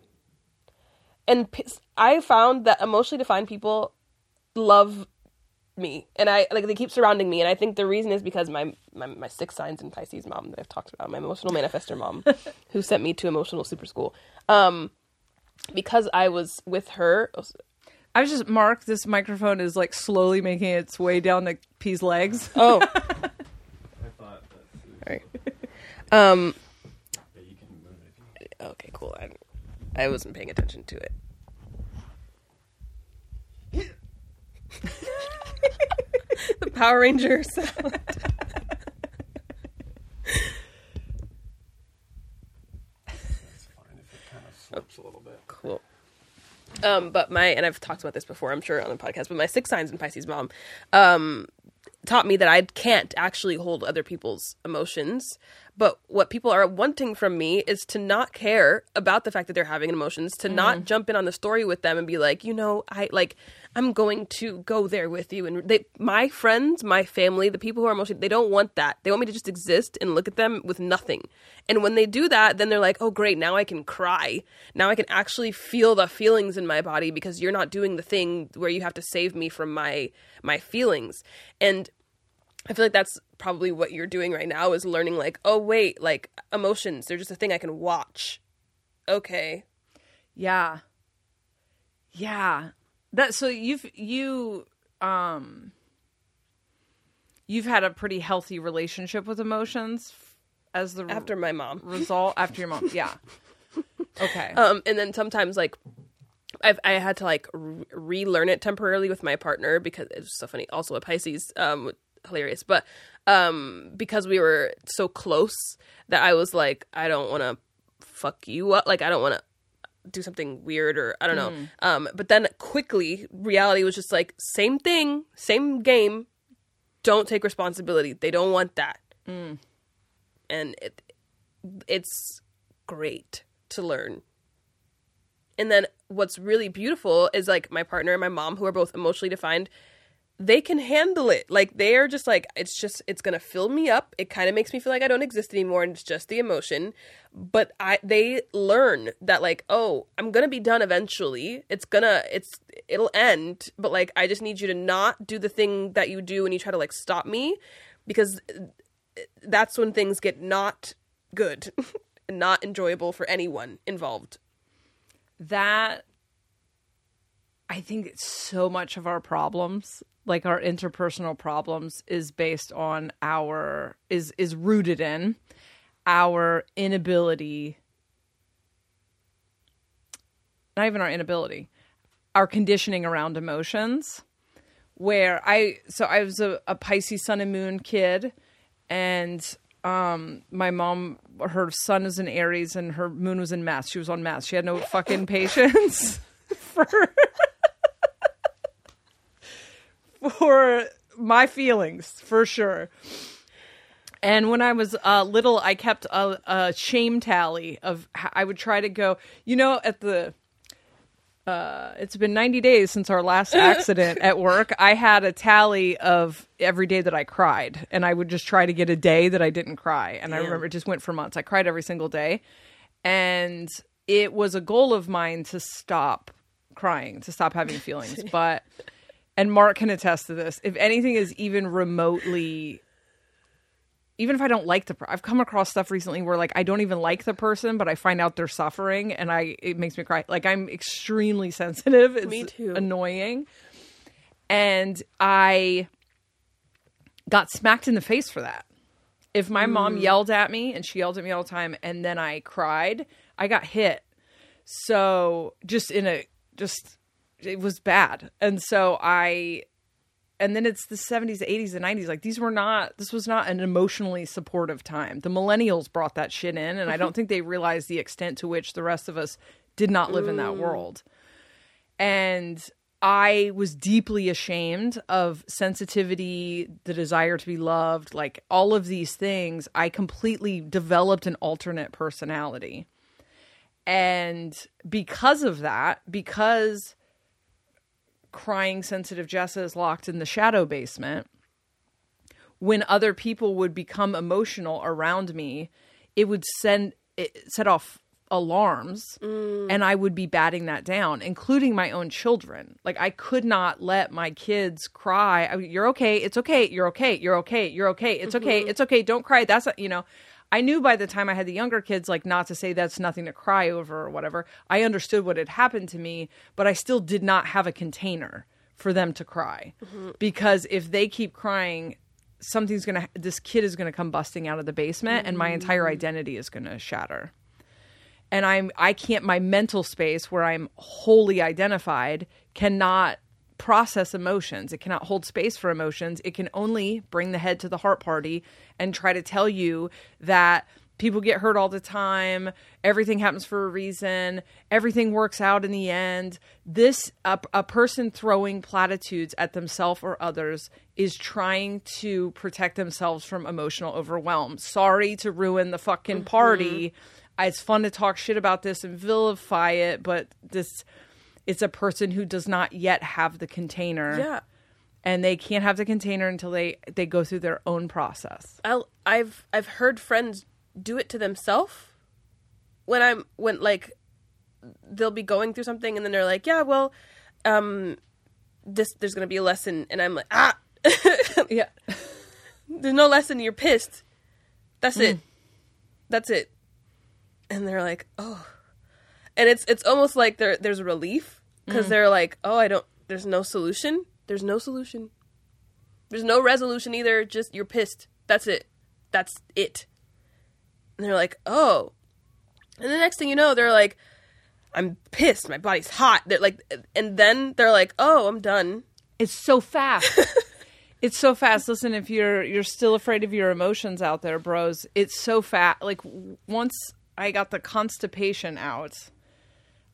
and p- i found that emotionally defined people love me and i like they keep surrounding me and i think the reason is because my my, my six signs in pisces mom that i've talked about my emotional manifester mom who sent me to emotional super school um because I was with her. I was just Mark. This microphone is like slowly making its way down the P's legs. Oh, I thought that. right. Um. Yeah, you can move it. if you- Okay. Cool. I, I wasn't paying attention to it. the Power Ranger sound. It's fine if it kind of slips a little bit. Cool. Um, but my and I've talked about this before, I'm sure on the podcast. But my six signs in Pisces mom, um, taught me that I can't actually hold other people's emotions. But what people are wanting from me is to not care about the fact that they're having emotions, to not mm-hmm. jump in on the story with them and be like, you know, I like I'm going to go there with you. And they, my friends, my family, the people who are emotional, they don't want that. They want me to just exist and look at them with nothing. And when they do that, then they're like, oh, great, now I can cry. Now I can actually feel the feelings in my body because you're not doing the thing where you have to save me from my my feelings. And I feel like that's probably what you're doing right now is learning like, oh wait, like emotions, they're just a thing I can watch. Okay. Yeah. Yeah. That so you've you um you've had a pretty healthy relationship with emotions as the After my mom. result after your mom. Yeah. Okay. Um, and then sometimes like I've I had to like re- relearn it temporarily with my partner because it's so funny. Also a Pisces, um, hilarious, but um, because we were so close that I was like, I don't want to fuck you up. Like I don't want to do something weird or I don't know. Um, but then quickly reality was just like same thing, same game. Don't take responsibility. They don't want that, and it it's great to learn. And then what's really beautiful is like my partner and my mom, who are both emotionally defined, they can handle it. Like they are just like it's just it's gonna fill me up. It kind of makes me feel like I don't exist anymore, and it's just the emotion. But I they learn that like oh I'm gonna be done eventually. It's gonna it's it'll end. But like I just need you to not do the thing that you do when you try to like stop me, because uh, that's when things get not good and not enjoyable for anyone involved. that I think so much of our problems, like our interpersonal problems, is based on our is is rooted in our inability. Not even our inability, our conditioning around emotions. Where I so I was a, a Pisces Sun and Moon kid, and um my mom her sun is in aries and her moon was in mass she was on mass she had no fucking patience for for my feelings for sure and when I was uh, little, I kept a, a shame tally of I would try to go. You know, at the uh, it's been 90 days since our last accident at work. I had a tally of every day that I cried, and I would just try to get a day that I didn't cry. And I remember it just went for months. I cried every single day, and it was a goal of mine to stop crying, to stop having feelings. But and Mark can attest to this. If anything is even remotely even if I don't like the per- I've come across stuff recently where like I don't even like the person but I find out they're suffering and I it makes me cry. Like I'm extremely sensitive. It's Me too. annoying. And I got smacked in the face for that. If my mom mm. yelled at me and she yelled at me all the time and then I cried, I got hit. So just in a just it was bad. And so I and then it's the 70s, the 80s, the 90s. Like these were not, this was not an emotionally supportive time. The millennials brought that shit in, and I don't think they realized the extent to which the rest of us did not live in that world. And I was deeply ashamed of sensitivity, the desire to be loved, like all of these things. I completely developed an alternate personality. And because of that, because crying sensitive Jessa is locked in the shadow basement, when other people would become emotional around me, it would send it set off alarms mm. and I would be batting that down, including my own children. Like I could not let my kids cry. I, you're okay. It's okay. You're okay. You're okay. You're okay. It's okay. Mm-hmm. It's okay. Don't cry. That's you know. I knew by the time I had the younger kids, like not to say that's nothing to cry over or whatever. I understood what had happened to me, but I still did not have a container for them to cry mm-hmm. because if they keep crying, something's gonna. This kid is gonna come busting out of the basement, and my entire mm-hmm. identity is gonna shatter and I'm I can't my mental space where I'm wholly identified cannot process emotions. It cannot hold space for emotions. It can only bring the head to the heart party and try to tell you that people get hurt all the time, everything happens for a reason, everything works out in the end. This a, a person throwing platitudes at themselves or others is trying to protect themselves from emotional overwhelm. Sorry to ruin the fucking party mm-hmm. it's fun to talk shit about this and vilify it, but this it's a person who does not yet have the container. Yeah. And they can't have the container until they they go through their own process. I'll, I've I've heard friends do it to themselves when I'm when like they'll be going through something and then they're like, yeah, well, um, this there's gonna be a lesson, and I'm like, ah, Yeah. there's no lesson. You're pissed. That's it. That's it. And they're like, oh, and it's it's almost like there there's relief because mm. they're like, oh, I don't. There's no solution. There's no solution. There's no resolution either. Just you're pissed. That's it. That's it. And they're like, oh. And the next thing you know, they're like, I'm pissed. My body's hot. They're like, and then they're like, oh, I'm done. It's so fast. it's so fast. Listen, if you're you're still afraid of your emotions out there, bros, it's so fast. Like once I got the constipation out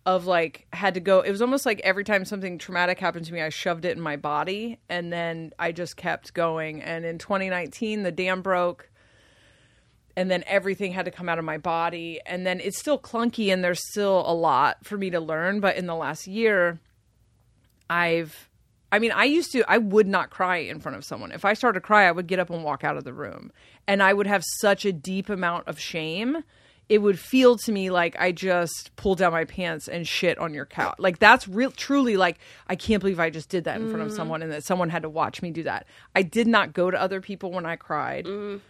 of like had to go it was almost like every time something traumatic happened to me I shoved it in my body and then I just kept going and in 2019 the dam broke and then everything had to come out of my body and then it's still clunky and there's still a lot for me to learn but in the last year I've I mean, I used to, I would not cry in front of someone. If I started to cry, I would get up and walk out of the room. And I would have such a deep amount of shame. It would feel to me like I just pulled down my pants and shit on your couch. Like, that's real, truly like, I can't believe I just did that in front of mm. someone and that someone had to watch me do that. I did not go to other people when I cried. Mm.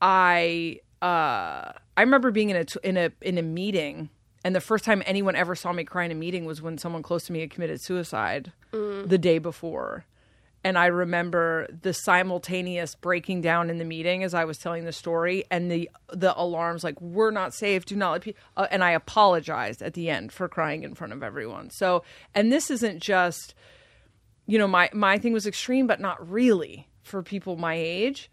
I, uh, I remember being in a, in a, in a meeting. And the first time anyone ever saw me cry in a meeting was when someone close to me had committed suicide mm. the day before. And I remember the simultaneous breaking down in the meeting as I was telling the story, and the the alarms like "We're not safe. Do not let people." Uh, and I apologized at the end for crying in front of everyone. So, and this isn't just, you know, my my thing was extreme, but not really for people my age.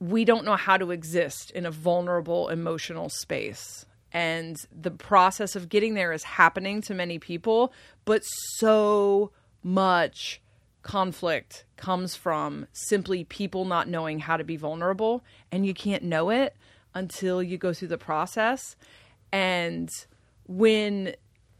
We don't know how to exist in a vulnerable emotional space and the process of getting there is happening to many people but so much conflict comes from simply people not knowing how to be vulnerable and you can't know it until you go through the process. And when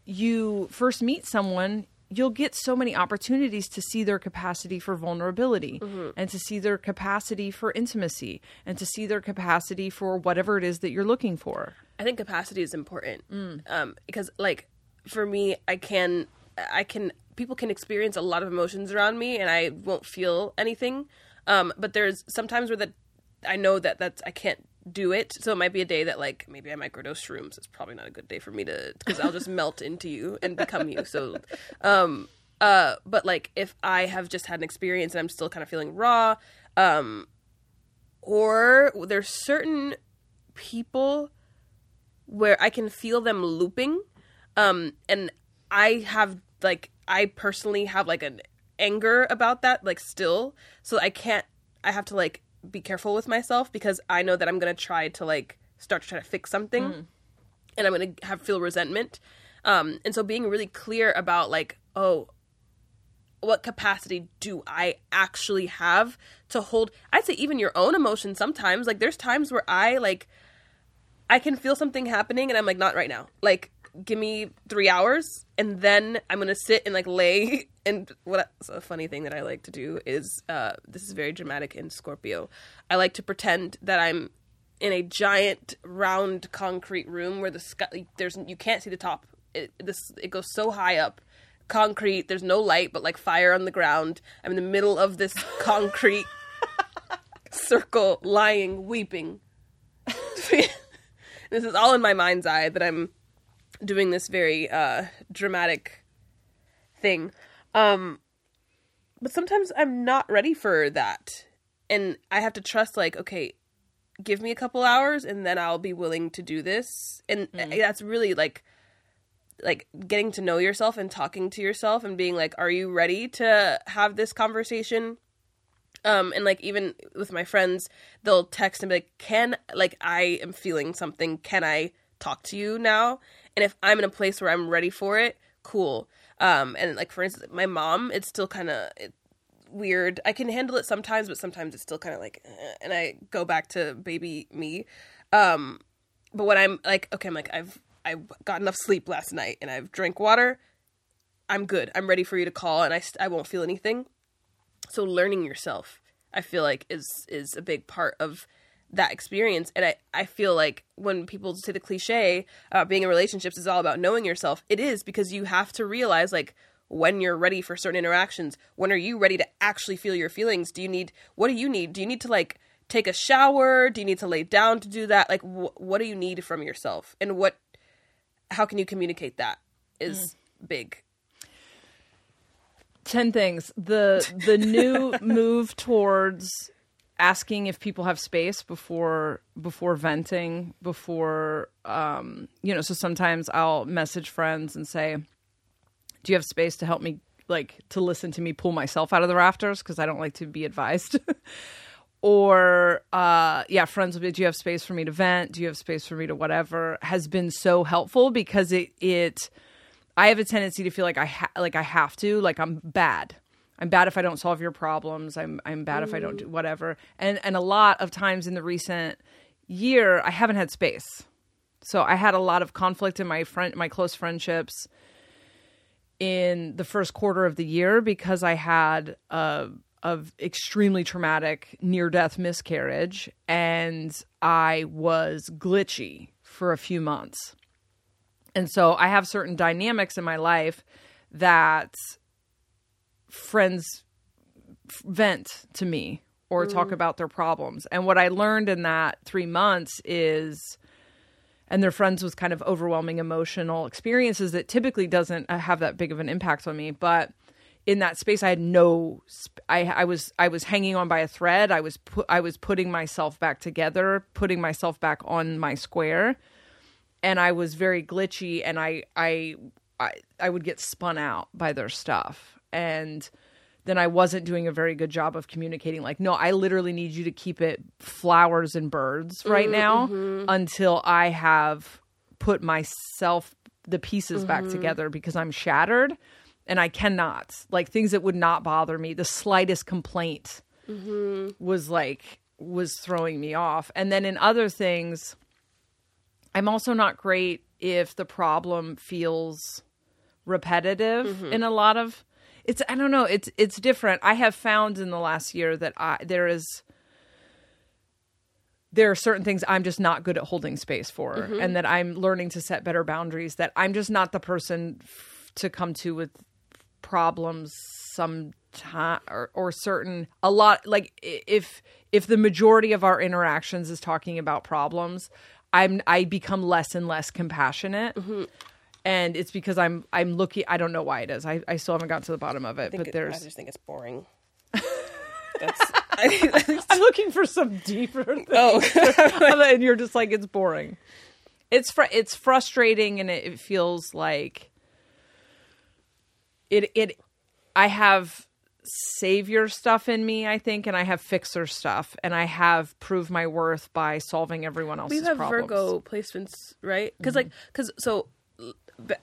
you first meet someone you'll get so many opportunities to see their capacity for vulnerability and to see their capacity for intimacy and to see their capacity for whatever it is that you're looking for. I think capacity is important. Um, because, like, for me, I can, I can, people can experience a lot of emotions around me, and I won't feel anything. Um, but there's sometimes where that I know that that's I can't do it. So it might be a day that like maybe I microdose shrooms. It's probably not a good day for me to because I'll just melt into you and become you. So, um, uh, but like if I have just had an experience and I'm still kind of feeling raw, um, or there's certain people where I can feel them looping. Um, and I have like I personally have like an anger about that, like still. So I can't I have to like be careful with myself because I know that I'm gonna try to like start to try to fix something and I'm gonna have feel resentment. Um, and so being really clear about like, oh, what capacity do I actually have to hold I'd say even your own emotions sometimes. Like there's times where I like I can feel something happening and I'm like, not right now. Like, give me three hours and then I'm gonna sit and like lay. And what a funny thing that I like to do is uh, this is very dramatic in Scorpio. I like to pretend that I'm in a giant round concrete room where the sky there's you can't see the top. It this it goes so high up. Concrete, there's no light but like fire on the ground. I'm in the middle of this concrete circle, lying, weeping. this is all in my mind's eye that I'm doing this very uh, dramatic thing. Um, but sometimes I'm not ready for that. And I have to trust, like, okay, give me a couple hours and then I'll be willing to do this. And that's really like, like getting to know yourself and talking to yourself and being like, are you ready to have this conversation? um and like even with my friends they'll text and be like can like i am feeling something can i talk to you now and if i'm in a place where i'm ready for it cool. Um and like for instance my mom it's still kind of weird. I can handle it sometimes but sometimes it's still kind of like eh, and i go back to baby me. Um but when i'm like okay i'm like i've i got enough sleep last night and i've drank water i'm good. I'm ready for you to call and i, I won't feel anything. So learning yourself i feel like is is a big part of that experience. And i i feel like when people say the cliche about being in relationships is all about knowing yourself it is because you have to realize like when you're ready for certain interactions when are you ready to actually feel your feelings? Do you need what do you need? Do you need to like take a shower? Do you need to lay down to do that? Like wh- what do you need from yourself? And what how can you communicate that is mm. big. 10 things. The the new move towards asking if people have space before before venting before um you know so sometimes i'll message friends and say do you have space to help me like to listen to me pull myself out of the rafters? Because i don't like to be advised. Or uh yeah friends will be do you have space for me to vent? Do you have space for me to whatever? has been so helpful because it it I have a tendency to feel like I ha- like I have to, like I'm bad. I'm bad if I don't solve your problems. I'm I'm bad if I don't do mm. whatever. And and a lot of times in the recent year, I haven't had space. So I had a lot of conflict in my friend my close friendships. in the first quarter of the year because I had a of extremely traumatic near death miscarriage and I was glitchy for a few months. And so I have certain dynamics in my life that friends vent to me or talk about their problems. And what I learned in that 3 months is and they're friends with kind of overwhelming emotional experiences that typically doesn't uh, have that big of an impact on me. But in that space i had no sp- i i was i was hanging on by a thread. I was pu- i was putting myself back together putting myself back on my square. And i was very glitchy and i i i, I would get spun out by their stuff and then I wasn't doing a very good job of communicating. Like, no, I literally need you to keep it flowers and birds right mm, now mm-hmm. until I have put myself, the pieces back mm-hmm. together because I'm shattered and I cannot. Like, things that would not bother me, the slightest complaint mm-hmm. was like, was throwing me off. And then in other things, I'm also not great if the problem feels repetitive in a lot of it's I don't know, it's it's different. I have found in the last year that I there is there are certain things I'm just not good at holding space for mm-hmm. and that I'm learning to set better boundaries that I'm just not the person f- to come to with problems some time or, or certain a lot like if if the majority of our interactions is talking about problems i'm i become less and less compassionate mm-hmm. And it's because i'm i'm looking i don't know why it is i, I still haven't got to the bottom of it but it- there's I just think it's boring. That's I i'm looking for some deeper thing. oh and you're just like it's boring it's fr- it's frustrating and it, it feels like it it i have savior stuff in me i think and i have fixer stuff and i have proved my worth by solving everyone else's we have problems Virgo placements, right? Because mm-hmm. like, because so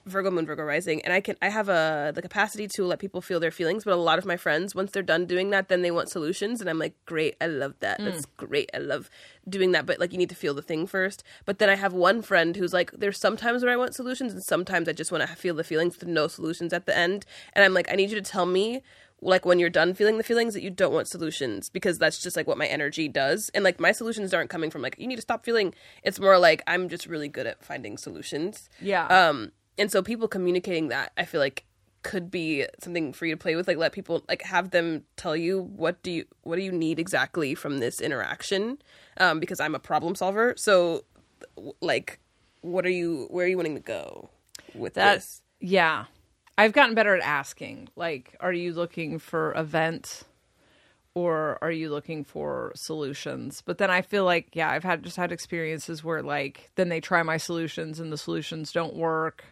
Virgo Moon, Virgo Rising, and I can I have a the capacity to let people feel their feelings, but a lot of my friends, once they're done doing that, then they want solutions, and I'm like, great, I love that, that's great, I love doing that, but like you need to feel the thing first. But then I have one friend who's like, there's sometimes where I want solutions, and sometimes I just want to feel the feelings with no solutions at the end, and I'm like, I need you to tell me like when you're done feeling the feelings that you don't want solutions because that's just like what my energy does and like my solutions aren't coming from like you need to stop feeling it's more like i'm just really good at finding solutions. Yeah. Um and so people communicating that i feel like could be something for you to play with like let people like have them tell you what do you what do you need exactly from this interaction um because i'm a problem solver so like what are you where are you wanting to go with That's this yeah. I've gotten better at asking. Like, are you looking for a vent or are you looking for solutions? But then I feel like, yeah, I've had just had experiences where like then they try my solutions and the solutions don't work.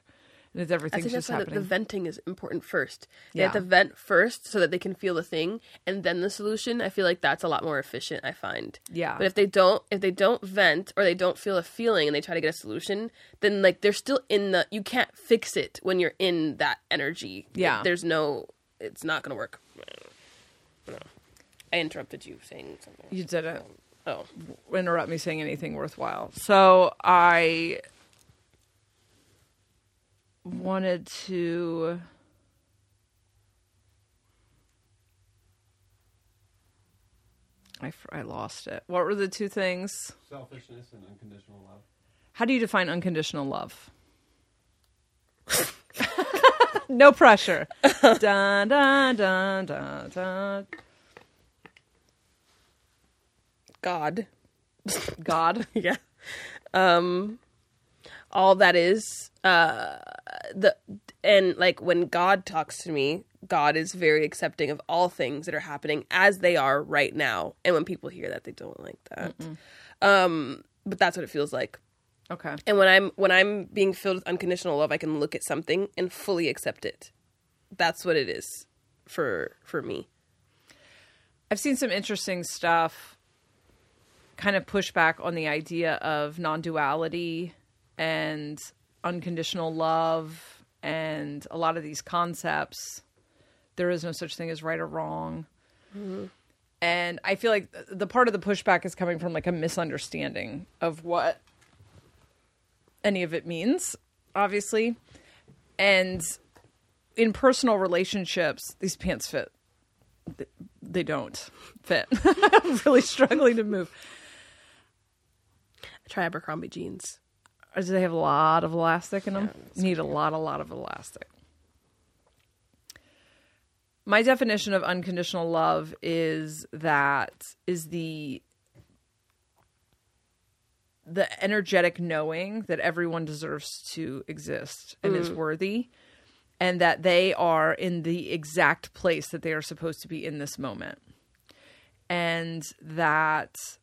It's I everything's think that's just the, happening. the venting is important first. They Yeah. have to vent first so that they can feel the thing, and then the solution. I feel like that's a lot more efficient. I find. Yeah. But if they don't, if they don't vent or they don't feel a feeling and they try to get a solution, then like they're still in the. You can't fix it when you're in that energy. Yeah. There's no. It's not gonna work. No. I interrupted you saying something. you didn't Oh. interrupt me saying anything worthwhile. So I wanted to I, I lost it. What were the two things? Selfishness and unconditional love. How do you define unconditional love? no pressure. dun, dun, dun, dun, dun. God. God. yeah um all that is uh the and like when god talks to me god is very accepting of all things that are happening as they are right now. And when people hear that they don't like that. Um but that's what it feels like. Okay. and when i'm when i'm being filled with unconditional love i can look at something and fully accept it. That's what it is for for me. I've seen some interesting stuff kind of push back on the idea of non duality and unconditional love and a lot of these concepts. There is no such thing as right or wrong. Mm-hmm. And I feel like the part of the pushback is coming from like a misunderstanding of what any of it means, obviously. And in personal relationships, these pants fit. They don't fit. I'm really struggling to move. Try Abercrombie jeans. Or do they have a lot of elastic in them? Need a lot, a lot of elastic. My definition of unconditional love is that is the the energetic knowing that everyone deserves to exist and is worthy and that they are in the exact place that they are supposed to be in this moment. And that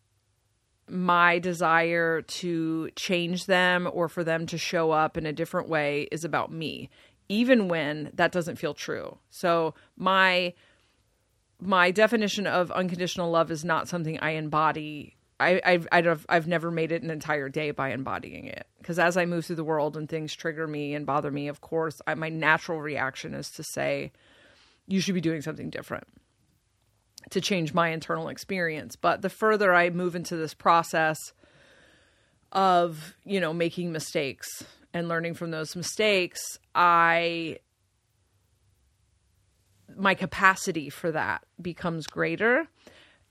my desire to change them or for them to show up in a different way is about me even when that doesn't feel true. So my my definition of unconditional love is not something i embody. I, I've, I've, I've never made it an entire day by embodying it. Because as I move through the world and things trigger me and bother me, of course, I, my natural reaction is to say, you should be doing something different to change my internal experience. But the further I move into this process of, you know, making mistakes and learning from those mistakes, I my capacity for that becomes greater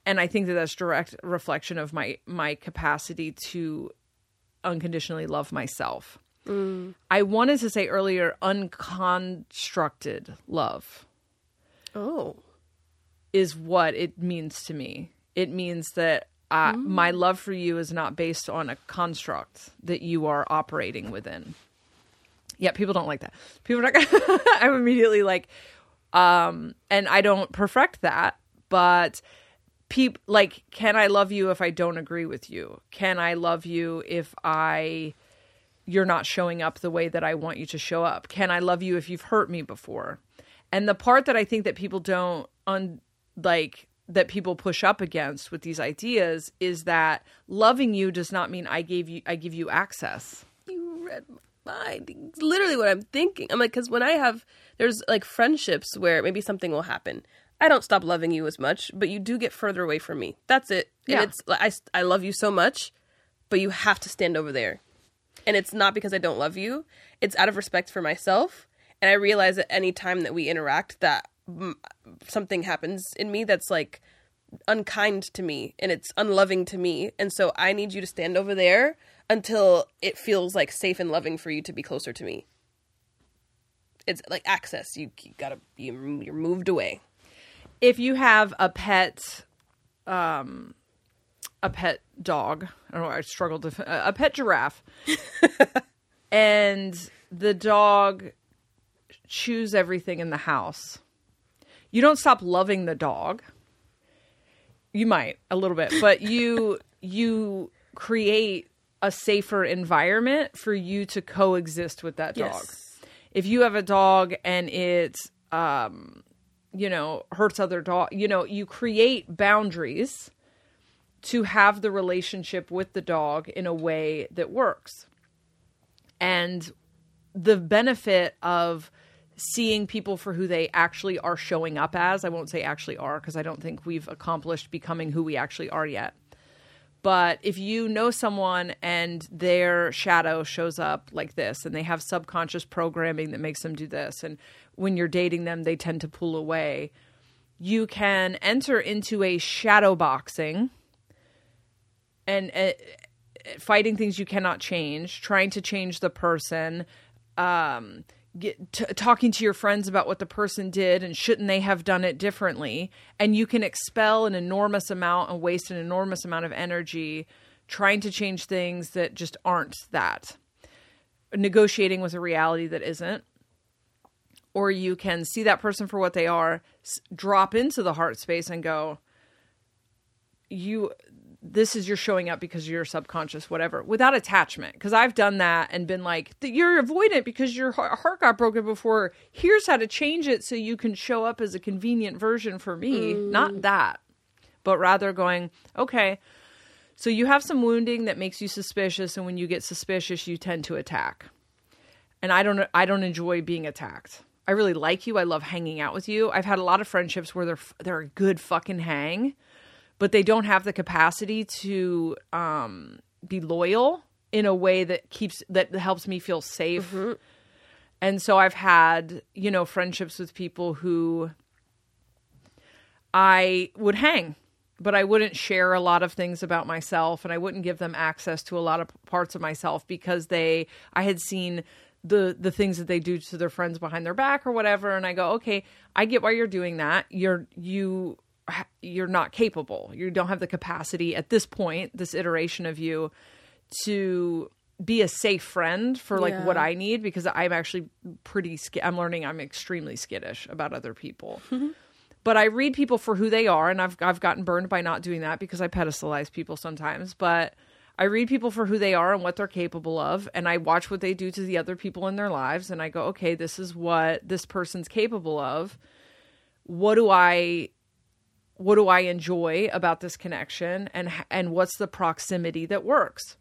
and I think that that's direct reflection of my my capacity to unconditionally love myself. Mm. I wanted to say earlier unconstructed love Oh. Is what it means to me. It means that uh, my love for you is not based on a construct that you are operating within. Yeah, people don't like that. People are not. Gonna, I'm immediately like, um, and I don't perfect that, but peop like, can I love you if I don't agree with you? Can I love you if I you're not showing up the way that I want you to show up? Can I love you if you've hurt me before? And the part that I think that people don't un like that people push up against with these ideas is that loving you does not mean I gave you I give you access. You read my mind. It's literally what I'm thinking. I'm like, because when I have, there's like friendships where maybe something will happen. I don't stop loving you as much, but you do get further away from me. That's it. And Yeah. it's I, I love you so much, but you have to stand over there. And it's not because I don't love you, it's out of respect for myself. And I realize at any time that we interact, that something happens in me that's like unkind to me and it's unloving to me. And so I need you to stand over there until it feels like safe and loving for you to be closer to me. It's like access. You, you gotta be you're moved away. if you have a pet um a pet dog i don't know i struggled to a pet giraffe and the dog chews everything in the house you don't stop loving the dog. You might a little bit but you you create a safer environment for you to coexist with that dog. If you have a dog and it um you know hurts other dog you know you create boundaries to have the relationship with the dog in a way that works. And the benefit of seeing people for who they actually are showing up as. I won't say actually are because i don't think we've accomplished becoming who we actually are yet. But if you know someone and their shadow shows up like this and they have subconscious programming that makes them do this and when you're dating them they tend to pull away you can enter into a shadow boxing and uh, fighting things you cannot change trying to change the person um get t- talking to your friends about what the person did and shouldn't they have done it differently. And you can expel an enormous amount and waste an enormous amount of energy trying to change things that just aren't that. Negotiating with a reality that isn't. Or you can see that person for what they are s- drop into the heart space and go you this is you're showing up because you're subconscious whatever without attachment. Because i've done that and been like you're avoidant because your heart heart got broken before. Here's how to change it so you can show up as a convenient version for me. Mm. Not that but rather going okay so you have some wounding that makes you suspicious and when you get suspicious you tend to attack. And i don't i don't enjoy being attacked. I really like you. I love hanging out with you. I've had a lot of friendships where they're they're a good fucking hang but they don't have the capacity to um, be loyal in a way that keeps that helps me feel safe. And so I've had, you know, friendships with people who I would hang, but I wouldn't share a lot of things about myself and I wouldn't give them access to a lot of parts of myself because they I had seen the the things that they do to their friends behind their back or whatever. And I go, "Okay, I get why you're doing that. You're you you're not capable. You don't have the capacity at this point, this iteration of you to be a safe friend for like Yeah. what I need because I'm actually pretty sk- I'm learning I'm extremely skittish about other people. but I read people for who they are and I've I've gotten burned by not doing that because I pedestalize people sometimes, but I read people for who they are and what they're capable of and I watch what they do to the other people in their lives and I go, "Okay, this is what this person's capable of. What do I what do I enjoy about this connection and and what's the proximity that works?"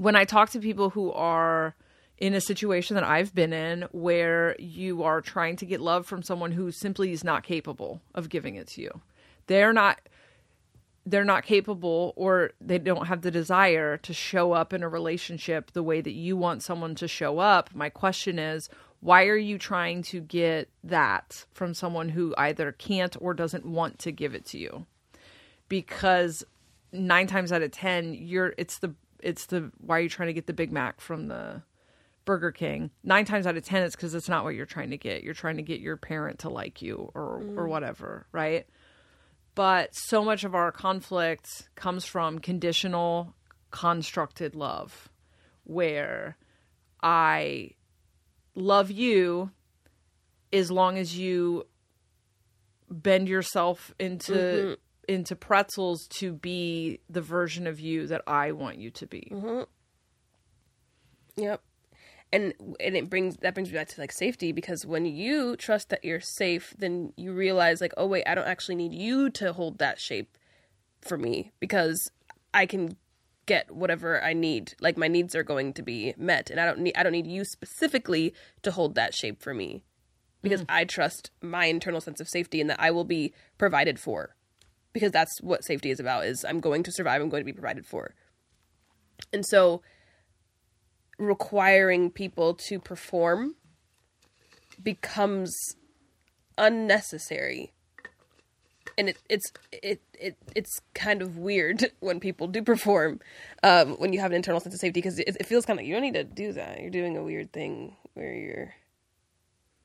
when I talk to people who are in a situation that I've been in where you are trying to get love from someone who simply is not capable of giving it to you. They're not they're not capable or they don't have the desire to show up in a relationship the way that you want someone to show up. My question is, why are you trying to get that from someone who either can't or doesn't want to give it to you? Because 9 times out of 10, you're it's the it's the why are you trying to get the Big Mac from the Burger King? Nine times out of ten, it's because it's not what you're trying to get. You're trying to get your parent to like you or or mm. whatever, right? But so much of our conflict comes from conditional, constructed love, where I love you as long as you bend yourself into mm-hmm. into pretzels to be the version of you that I want you to be. Mm-hmm. Yep. And and it brings that brings me back to like safety because when you trust that you're safe, then you realize like, oh wait, I don't actually need you to hold that shape for me because I can get whatever I need. Like my needs are going to be met and I don't need I don't need you specifically to hold that shape for me. Because mm. I trust my internal sense of safety and that I will be provided for. Because that's what safety is about is I'm going to survive, I'm going to be provided for. And so requiring people to perform becomes unnecessary and it, it's it, it it's kind of weird when people do perform um, when you have an internal sense of safety because it, it feels kind of you don't need to do that. You're doing a weird thing where you're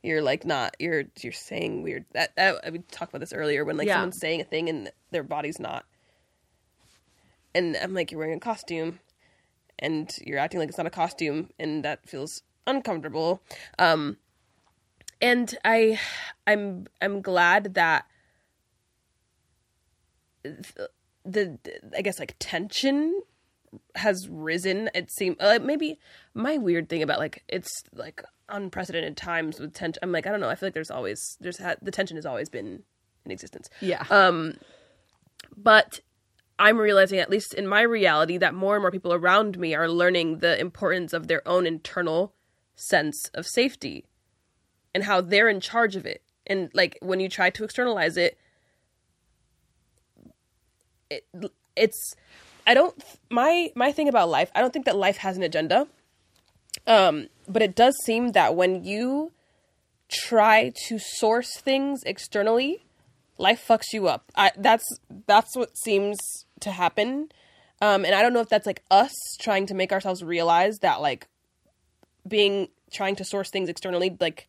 you're like not you're you're saying weird that, that I, we talked about this earlier when like Yeah. someone's saying a thing and their body's not. And i'm like you're wearing a costume and you're acting like it's not a costume and that feels uncomfortable. Um and i i'm i'm glad that the i guess like tension has risen it seems uh, maybe my weird thing about like it's like unprecedented times with tension i'm like i don't know i feel like there's always there's had the tension has always been in existence Yeah. Um, but I'm realizing, at least in my reality, that more and more people around me are learning the importance of their own internal sense of safety and how they're in charge of it. And like when you try to externalize it, it it's I don't my my thing about life, I don't think that life has an agenda. Um, but it does seem that when you try to source things externally, life fucks you up. I, that's that's what seems to happen. Um, and I don't know if that's like us trying to make ourselves realize that like being trying to source things externally like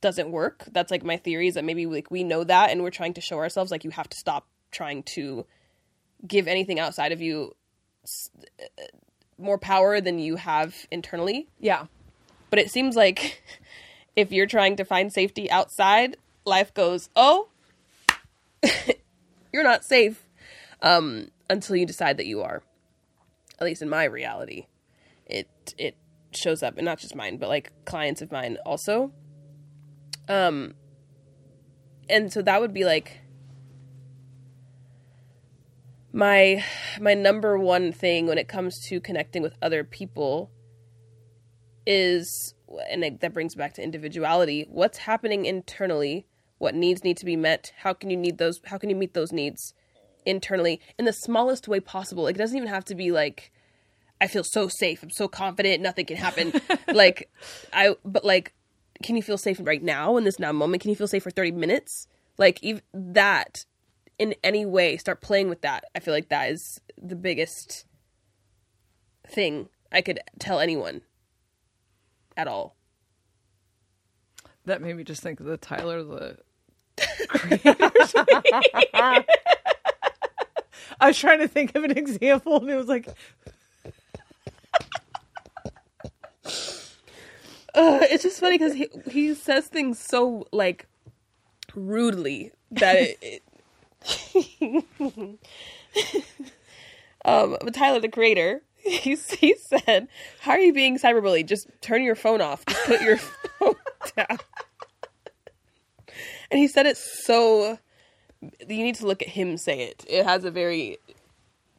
doesn't work. That's like my theory is that maybe like we know that and we're trying to show ourselves like you have to stop trying to give anything outside of you uh, more power than you have internally. yeah. But it seems like if you're trying to find safety outside, life goes, "Oh, you're not safe." Um until you decide that you are. At least in my reality. It it shows up and not just mine, but like clients of mine also. Um and so that would be like my my number one thing when it comes to connecting with other people is and it, that brings back to individuality what's happening internally what needs need to be met how can you need those how can you meet those needs internally in the smallest way possible like, it doesn't even have to be like I feel so safe. I'm so confident. Nothing can happen. like I, but like, can you feel safe right now in this now moment? Can you feel safe for 30 minutes? Like even that in any way, start playing with that. I feel like that is the biggest thing I could tell anyone at all. That made me just think of the Tyler the I was trying to think of an example and it was like Uh, it's just funny because he he says things so like rudely that it. it um, but Tyler, the creator, he he said, "How are you being cyberbullied? Just turn your phone off. Just put your phone down." And he said it so. You need to look at him say it. It has a very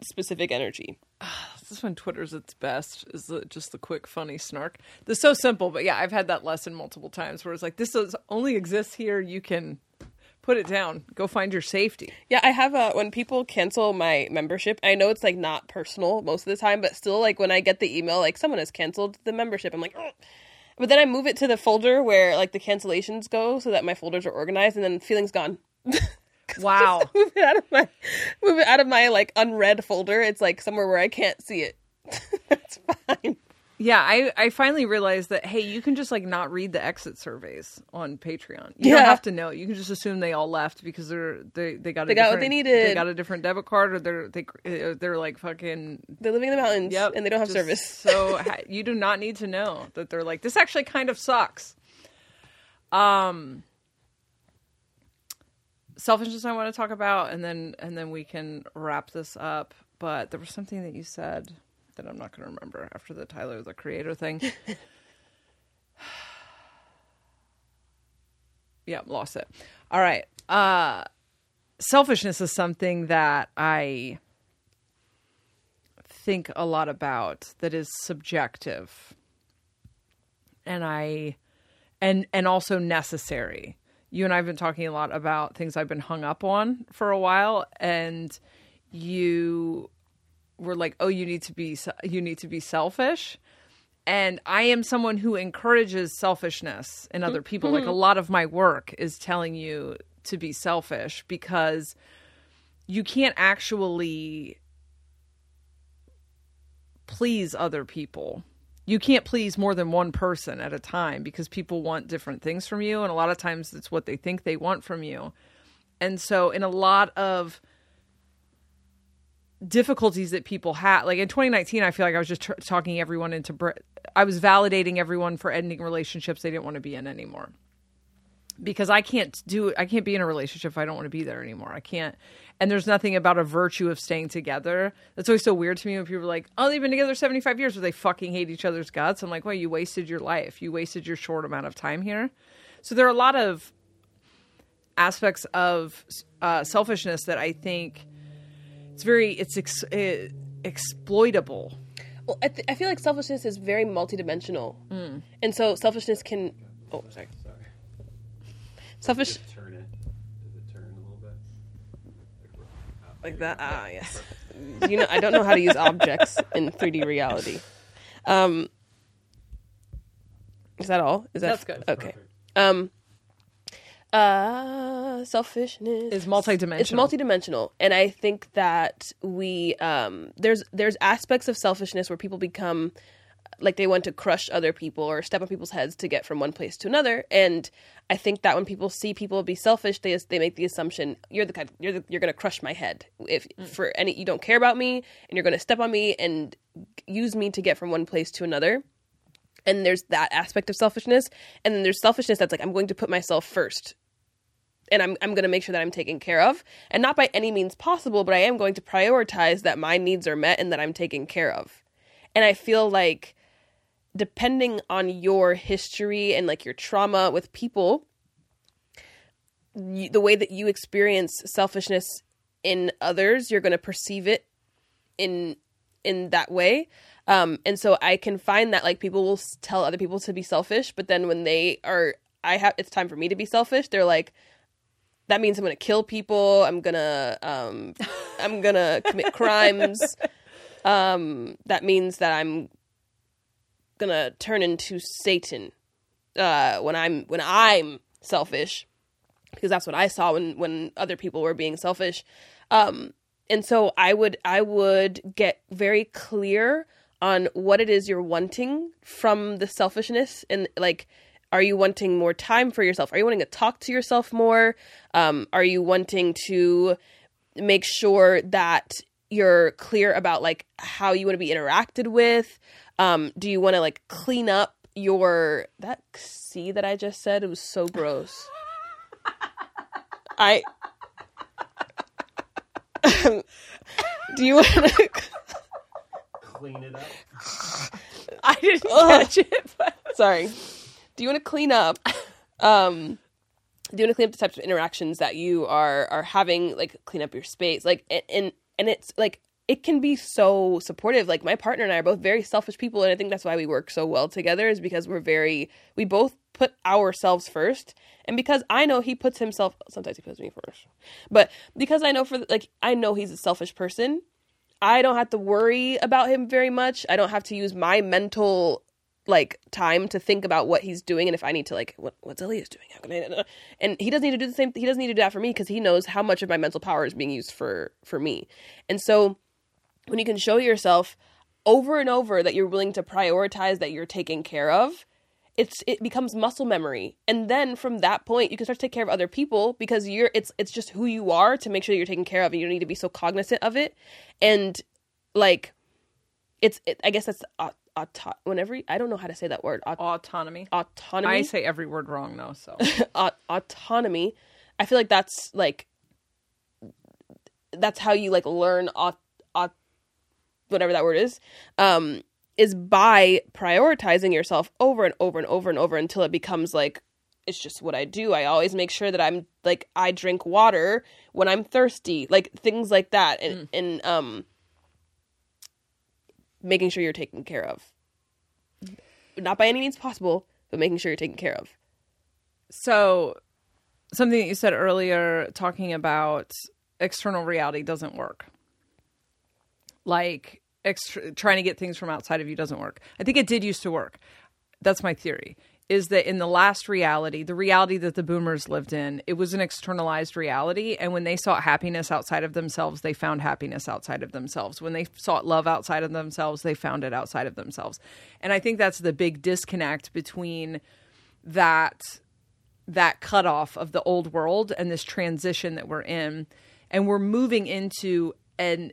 specific energy. this is when Twitter's its best is the, just the quick funny snark. This is so simple, but yeah, I've had that lesson multiple times where it's like this is, only exists here. You can put it down. Go find your safety. Yeah, I have a when people cancel my membership. I know it's like not personal most of the time, but still, like when I get the email like someone has canceled the membership, I'm like, but then I move it to the folder where like the cancellations go, so that my folders are organized, and then feelings gone. Wow. move it out of my move it out of my like unread folder. It's like somewhere where I can't see it. That's fine. Yeah, I, I finally realized that hey, you can just like not read the exit surveys on Patreon. You Yeah. don't have to know. You can just assume they all left because they're they they got a They got what different- they needed. They got a different debit card or they're they uh, they're like fucking They're living in the mountains, Yep. and they don't have service. so you do not need to know that they're like this. Actually, kind of sucks. Um, selfishness I want to talk about, and then and then we can wrap this up. But there was something that you said that I'm not going to remember after the Tyler the Creator thing. yeah, lost it. All right. Uh, selfishness is something that I think a lot about that is subjective and i and and also necessary you and i've been talking a lot about things i've been hung up on for a while and you were like oh you need to be you need to be selfish and i am someone who encourages selfishness in other mm-hmm. people like a mm-hmm. lot of my work is telling you to be selfish because you can't actually please other people. You can't please more than one person at a time because people want different things from you. And a lot of times it's what they think they want from you. And so, in a lot of difficulties that people had. like in 2019, I feel like I was just talking everyone into, br- I was validating everyone for ending relationships they didn't want to be in anymore because I can't do I can't be in a relationship if I don't want to be there anymore. I can't. And there's nothing about a virtue of staying together. That's always so weird to me when people are like, "Oh, they've been together 75 years, but they fucking hate each other's guts." I'm like, "Well, you wasted your life. You wasted your short amount of time here." So there are a lot of aspects of uh, selfishness that I think it's very it's ex- uh, exploitable. Well, I, th- I feel like selfishness is very multidimensional, and so selfishness can. Oh, sorry. Sorry. Selfish. Turn it. Does it turn a little bit? like that. Ah, yes. you know, I don't know how to use objects in 3D reality. Um, is that all? Is that That's good. Okay. Um, uh, selfishness Is multidimensional. It's multidimensional, and I think that we um, there's there's aspects of selfishness where people become like they want to crush other people or step on people's heads to get from one place to another. And I think that when people see people be selfish, they they make the assumption you're the kind you're the, you're going to crush my head if for any you don't care about me and you're going to step on me and use me to get from one place to another. And there's that aspect of selfishness, and then there's selfishness that's like I'm going to put myself first and I'm I'm going to make sure that I'm taken care of, and not by any means possible, but I am going to prioritize that my needs are met and that I'm taken care of. And I feel like depending on your history and like your trauma with people, you, the way that you experience selfishness in others, you're going to perceive it in in that way. Um, and so I can find that like people will tell other people to be selfish, but then when they are, I have it's time for me to be selfish. They're like, that means I'm gonna kill people. I'm gonna um, I'm gonna commit crimes. um, that means that I'm gonna turn into Satan uh, when I'm when I'm selfish, because that's what I saw when when other people were being selfish. Um, and so I would I would get very clear on what it is you're wanting from the selfishness and like are you wanting more time for yourself? Are you wanting to talk to yourself more? Um, are you wanting to make sure that you're clear about like how you want to be interacted with? Um, do you want to like clean up your that c that i just said it was so gross. I do you want to Clean it up. I didn't catch it. But... sorry do you want to clean up um do you want to clean up the types of interactions that you are are having like clean up your space like and and, and it's like it can be so supportive. Like my partner and i are both very selfish people and i think that's why we work so well together is because we're very we both put ourselves first. And because i know he puts himself sometimes he puts me first. But because i know for like i know he's a selfish person i don't have to worry about him very much. I don't have to use my mental like time to think about what he's doing and if I need to like what what's Elias doing? How can I? And he doesn't need to do the same. He doesn't need to do that for me because he knows how much of my mental power is being used for for me. And so when you can show yourself over and over that you're willing to prioritize that you're taking care of, it's it becomes muscle memory. And then from that point you can start to take care of other people because you're it's it's just who you are to make sure you're taken care of and you don't need to be so cognizant of it. And like it's it, I guess that's uh, auto- whenever I don't know how to say that word. Aut- Autonomy. autonomy. I say every word wrong though, so au- autonomy. I feel like that's like that's how you like learn aut- aut- whatever that word is. Um is by prioritizing yourself over and over and over and over until it becomes like it's just what I do. I always make sure that I'm like I drink water when I'm thirsty, like things like that, and and um, making sure you're taken care of. Not by any means possible, but making sure you're taken care of. so something that you said earlier talking about external reality doesn't work like extra, trying to get things from outside of you doesn't work i think it did used to work that's my theory is that in the last reality the reality that the boomers lived in it was an externalized reality. And when they sought happiness outside of themselves they found happiness outside of themselves. When they sought love outside of themselves they found it outside of themselves. And i think that's the big disconnect between that that cutoff of the old world and this transition that we're in. And we're moving into an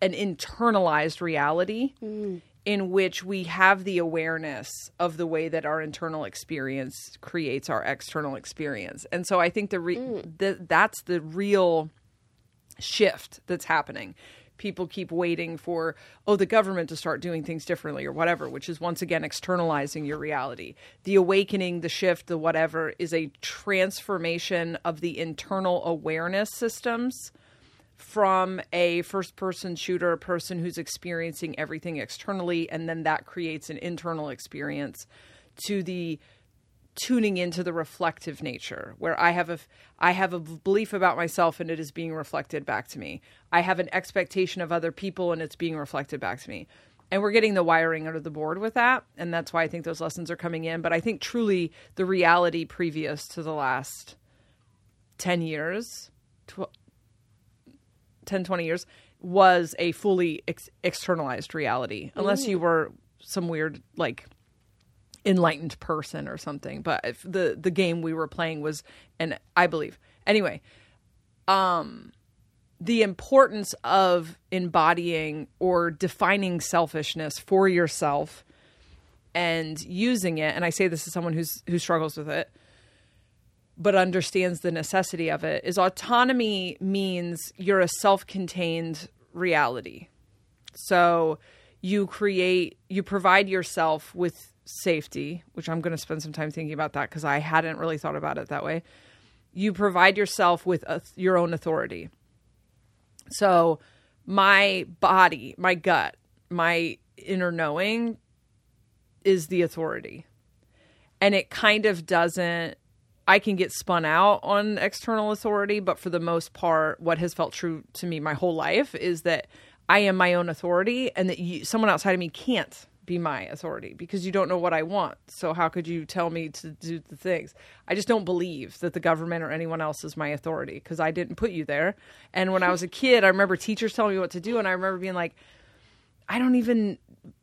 an internalized reality mm. In which we have the awareness of the way that our internal experience creates our external experience and so i think the, re- mm. the that's the real shift that's happening. People keep waiting for, oh, the government to start doing things differently or whatever, which is once again externalizing your reality. The awakening, the shift, the whatever is a transformation of the internal awareness systems from a first person shooter, a person who's experiencing everything externally, and then that creates an internal experience to the tuning into the reflective nature where i have a i have a belief about myself and it is being reflected back to me. I have an expectation of other people and it's being reflected back to me. And we're getting the wiring under the board with that and that's why i think those lessons are coming in. But i think truly the reality previous to the last 10 years 10 20 years was a fully ex- externalized reality unless you were some weird like enlightened person or something. But if the the game we were playing was and i believe. Anyway um the importance of embodying or defining selfishness for yourself and using it and i say this as someone who's who struggles with it but understands the necessity of it is autonomy means you're a self-contained reality. So you create you provide yourself with safety which i'm going to spend some time thinking about that because i hadn't really thought about it that way. You provide yourself with a, your own authority. So my body my gut my inner knowing is the authority. And it kind of doesn't I can get spun out on external authority, but for the most part, what has felt true to me my whole life is that I am my own authority and that you, someone outside of me can't be my authority because you don't know what I want. So how could you tell me to do the things? I just don't believe that the government or anyone else is my authority because I didn't put you there. And when I was a kid, I remember teachers telling me what to do and I remember being like I don't even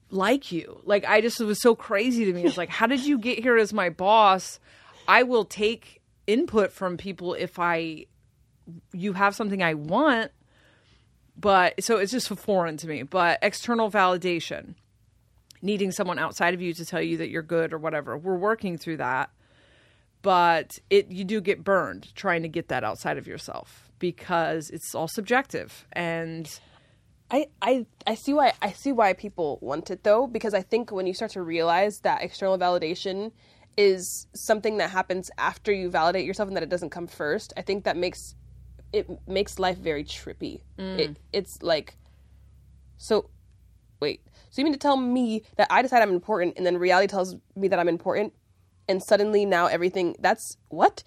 like you. Like I just it was so crazy to me. It's like how did you get here as my boss? I will take input from people if I you have something I want, but so it's just foreign to me. But external validation, needing someone outside of you to tell you that you're good or whatever. We're working through that. But it you do get burned trying to get that outside of yourself because it's all subjective and I, I I see why I see why people want it though because I think when you start to realize that external validation is something that happens after you validate yourself and that it doesn't come first, I think that makes it makes life very trippy. Mm. It it's like so wait. So you mean to tell me that I decide I'm important and then reality tells me that I'm important and suddenly now everything that's what?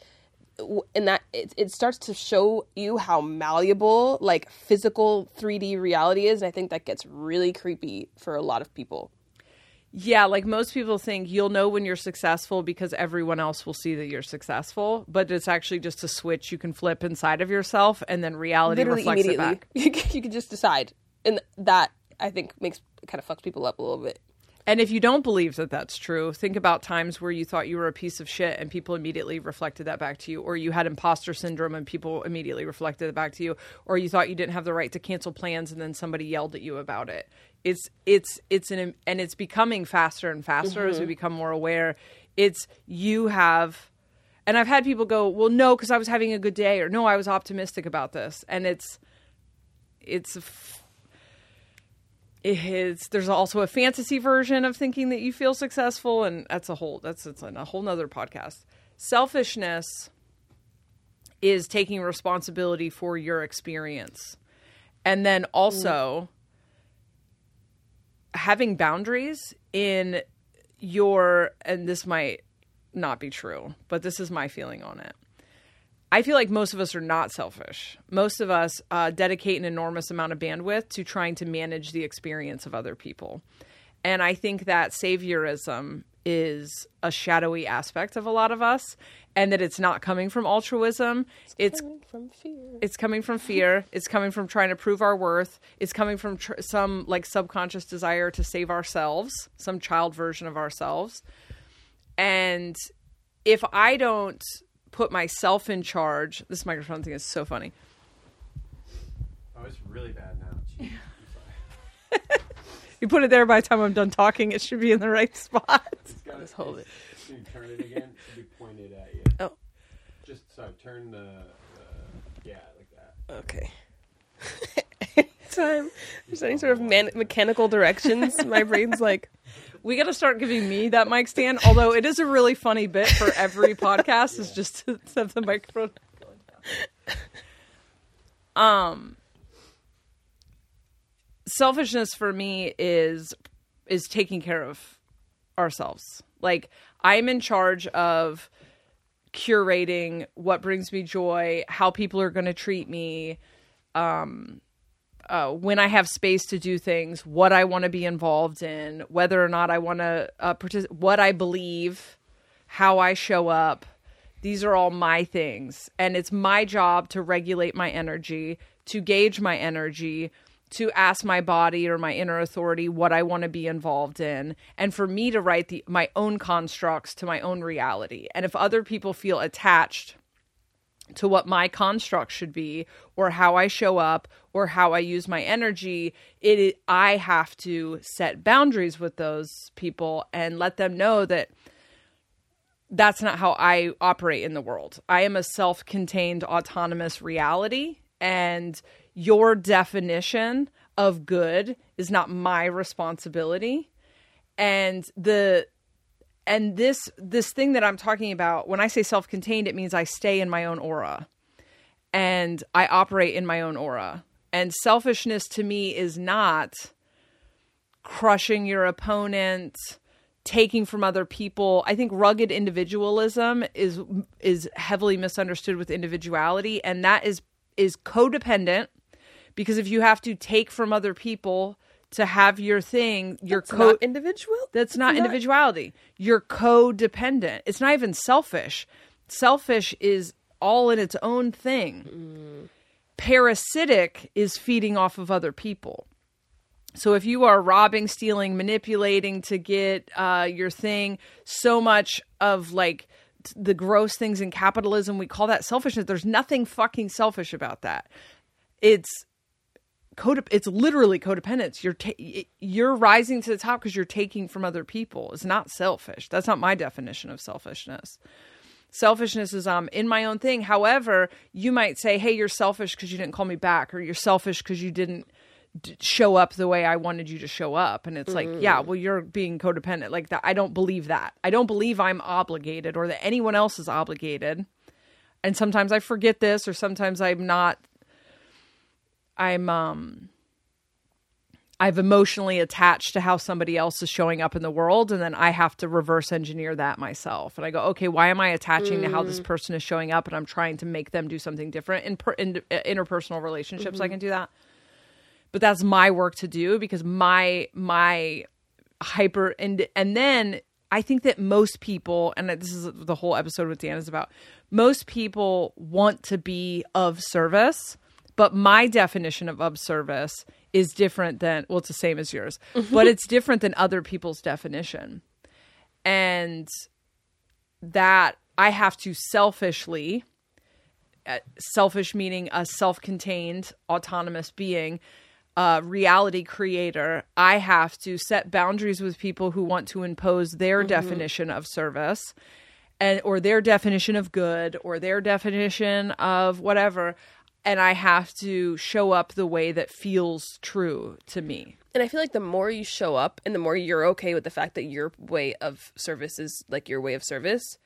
and that it, it starts to show you how malleable like physical 3d reality is and i think that gets really creepy for a lot of people Yeah, like most people think you'll know when you're successful because everyone else will see that you're successful, but it's actually just a switch you can flip inside of yourself and then reality literally reflects it back. you can, you can just decide and that i think makes kind of fucks people up a little bit And if you don't believe that that's true, think about times where you thought you were a piece of shit and people immediately reflected that back to you, or you had imposter syndrome and people immediately reflected it back to you, or you thought you didn't have the right to cancel plans and then somebody yelled at you about it. It's it's it's an and it's becoming faster and faster as we mm-hmm. become more aware. It's you have and I've had people go, "Well, no, because I was having a good day," or "No, I was optimistic about this," and it's it's it's there's also a fantasy version of thinking that you feel successful, and that's a whole that's it's a whole nother podcast. Selfishness is taking responsibility for your experience, and then also mm. Having boundaries in your and this might not be true, but this is my feeling on it. I feel like most of us are not selfish. Most of us uh, dedicate an enormous amount of bandwidth to trying to manage the experience of other people. And I think that saviorism is a shadowy aspect of a lot of us, and that it's not coming from altruism. It's coming from fear it's coming from fear. It's coming from trying to prove our worth. It's coming from tr- some like subconscious desire to save ourselves, some child version of ourselves. And if I don't put myself in charge, this microphone thing is so funny. Oh, it's really bad now. Jeez. I'm sorry. You put it there by the time I'm done talking, it should be in the right spot. It's gotta- Let's hold it. Can you turn it again? It be pointed at you. Oh. Just sorry, turn the, the yeah, like that. okay Time there's any sort of man- mechanical directions my brain's like We got to start giving me that mic stand. Although it is a really funny bit for every podcast is just to have the microphone. Um, selfishness for me is is taking care of ourselves. Like I'm in charge of curating what brings me joy, how people are going to treat me, um, uh, when I have space to do things, what I want to be involved in, whether or not I want to uh, participate, what I believe, how I show up. These are all my things. And it's my job to regulate my energy, to gauge my energy, to ask my body or my inner authority what I want to be involved in, and for me to write the, my own constructs to my own reality. And if other people feel attached to what my construct should be or how I show up or how I use my energy it I have to set boundaries with those people and let them know that that's not how I operate in the world. I am a self-contained autonomous reality and your definition of good is not my responsibility. And the and this this thing that i'm talking about when i say self-contained it means i stay in my own aura. And i operate in my own aura. And selfishness to me is not crushing your opponent taking from other people. I think rugged individualism is is heavily misunderstood with individuality. And that is is codependent because if you have to take from other people to have your thing, you're co- not individual. that's not individuality. You're codependent. It's not even selfish. Selfish is all in its own thing. Parasitic is feeding off of other people. So if you are robbing, stealing, manipulating to get uh, your thing, so much of like t- the gross things in capitalism, we call that selfishness. There's nothing fucking selfish about that. It's code it's literally codependence. You're ta- you're rising to the top because you're taking from other people. It's not selfish. That's not my definition of selfishness. Selfishness is um in my own thing. However you might say hey you're selfish because you didn't call me back or you're selfish because you didn't d- show up the way i wanted you to show up. And it's like yeah well you're being codependent. Like that i don't believe that. I don't believe i'm obligated or that anyone else is obligated. And sometimes i forget this or sometimes i'm not I'm um I've emotionally attached to how somebody else is showing up in the world and then I have to reverse engineer that myself. And I go, "Okay, why am I attaching to how this person is showing up and I'm trying to make them do something different in, per, in uh, interpersonal relationships I can do that." But that's my work to do because my my hyper and and then I think that most people and this is the whole episode with Dan is about most people want to be of service but my definition of of service is different than well it's the same as yours but it's different than other people's definition. And that i have to selfishly uh, selfish meaning a self-contained autonomous being a reality creator i have to set boundaries with people who want to impose their definition of service and or their definition of good or their definition of whatever and i have to show up the way that feels true to me And I feel like the more you show up and the more you're okay with the fact that your way of service is like your way of service,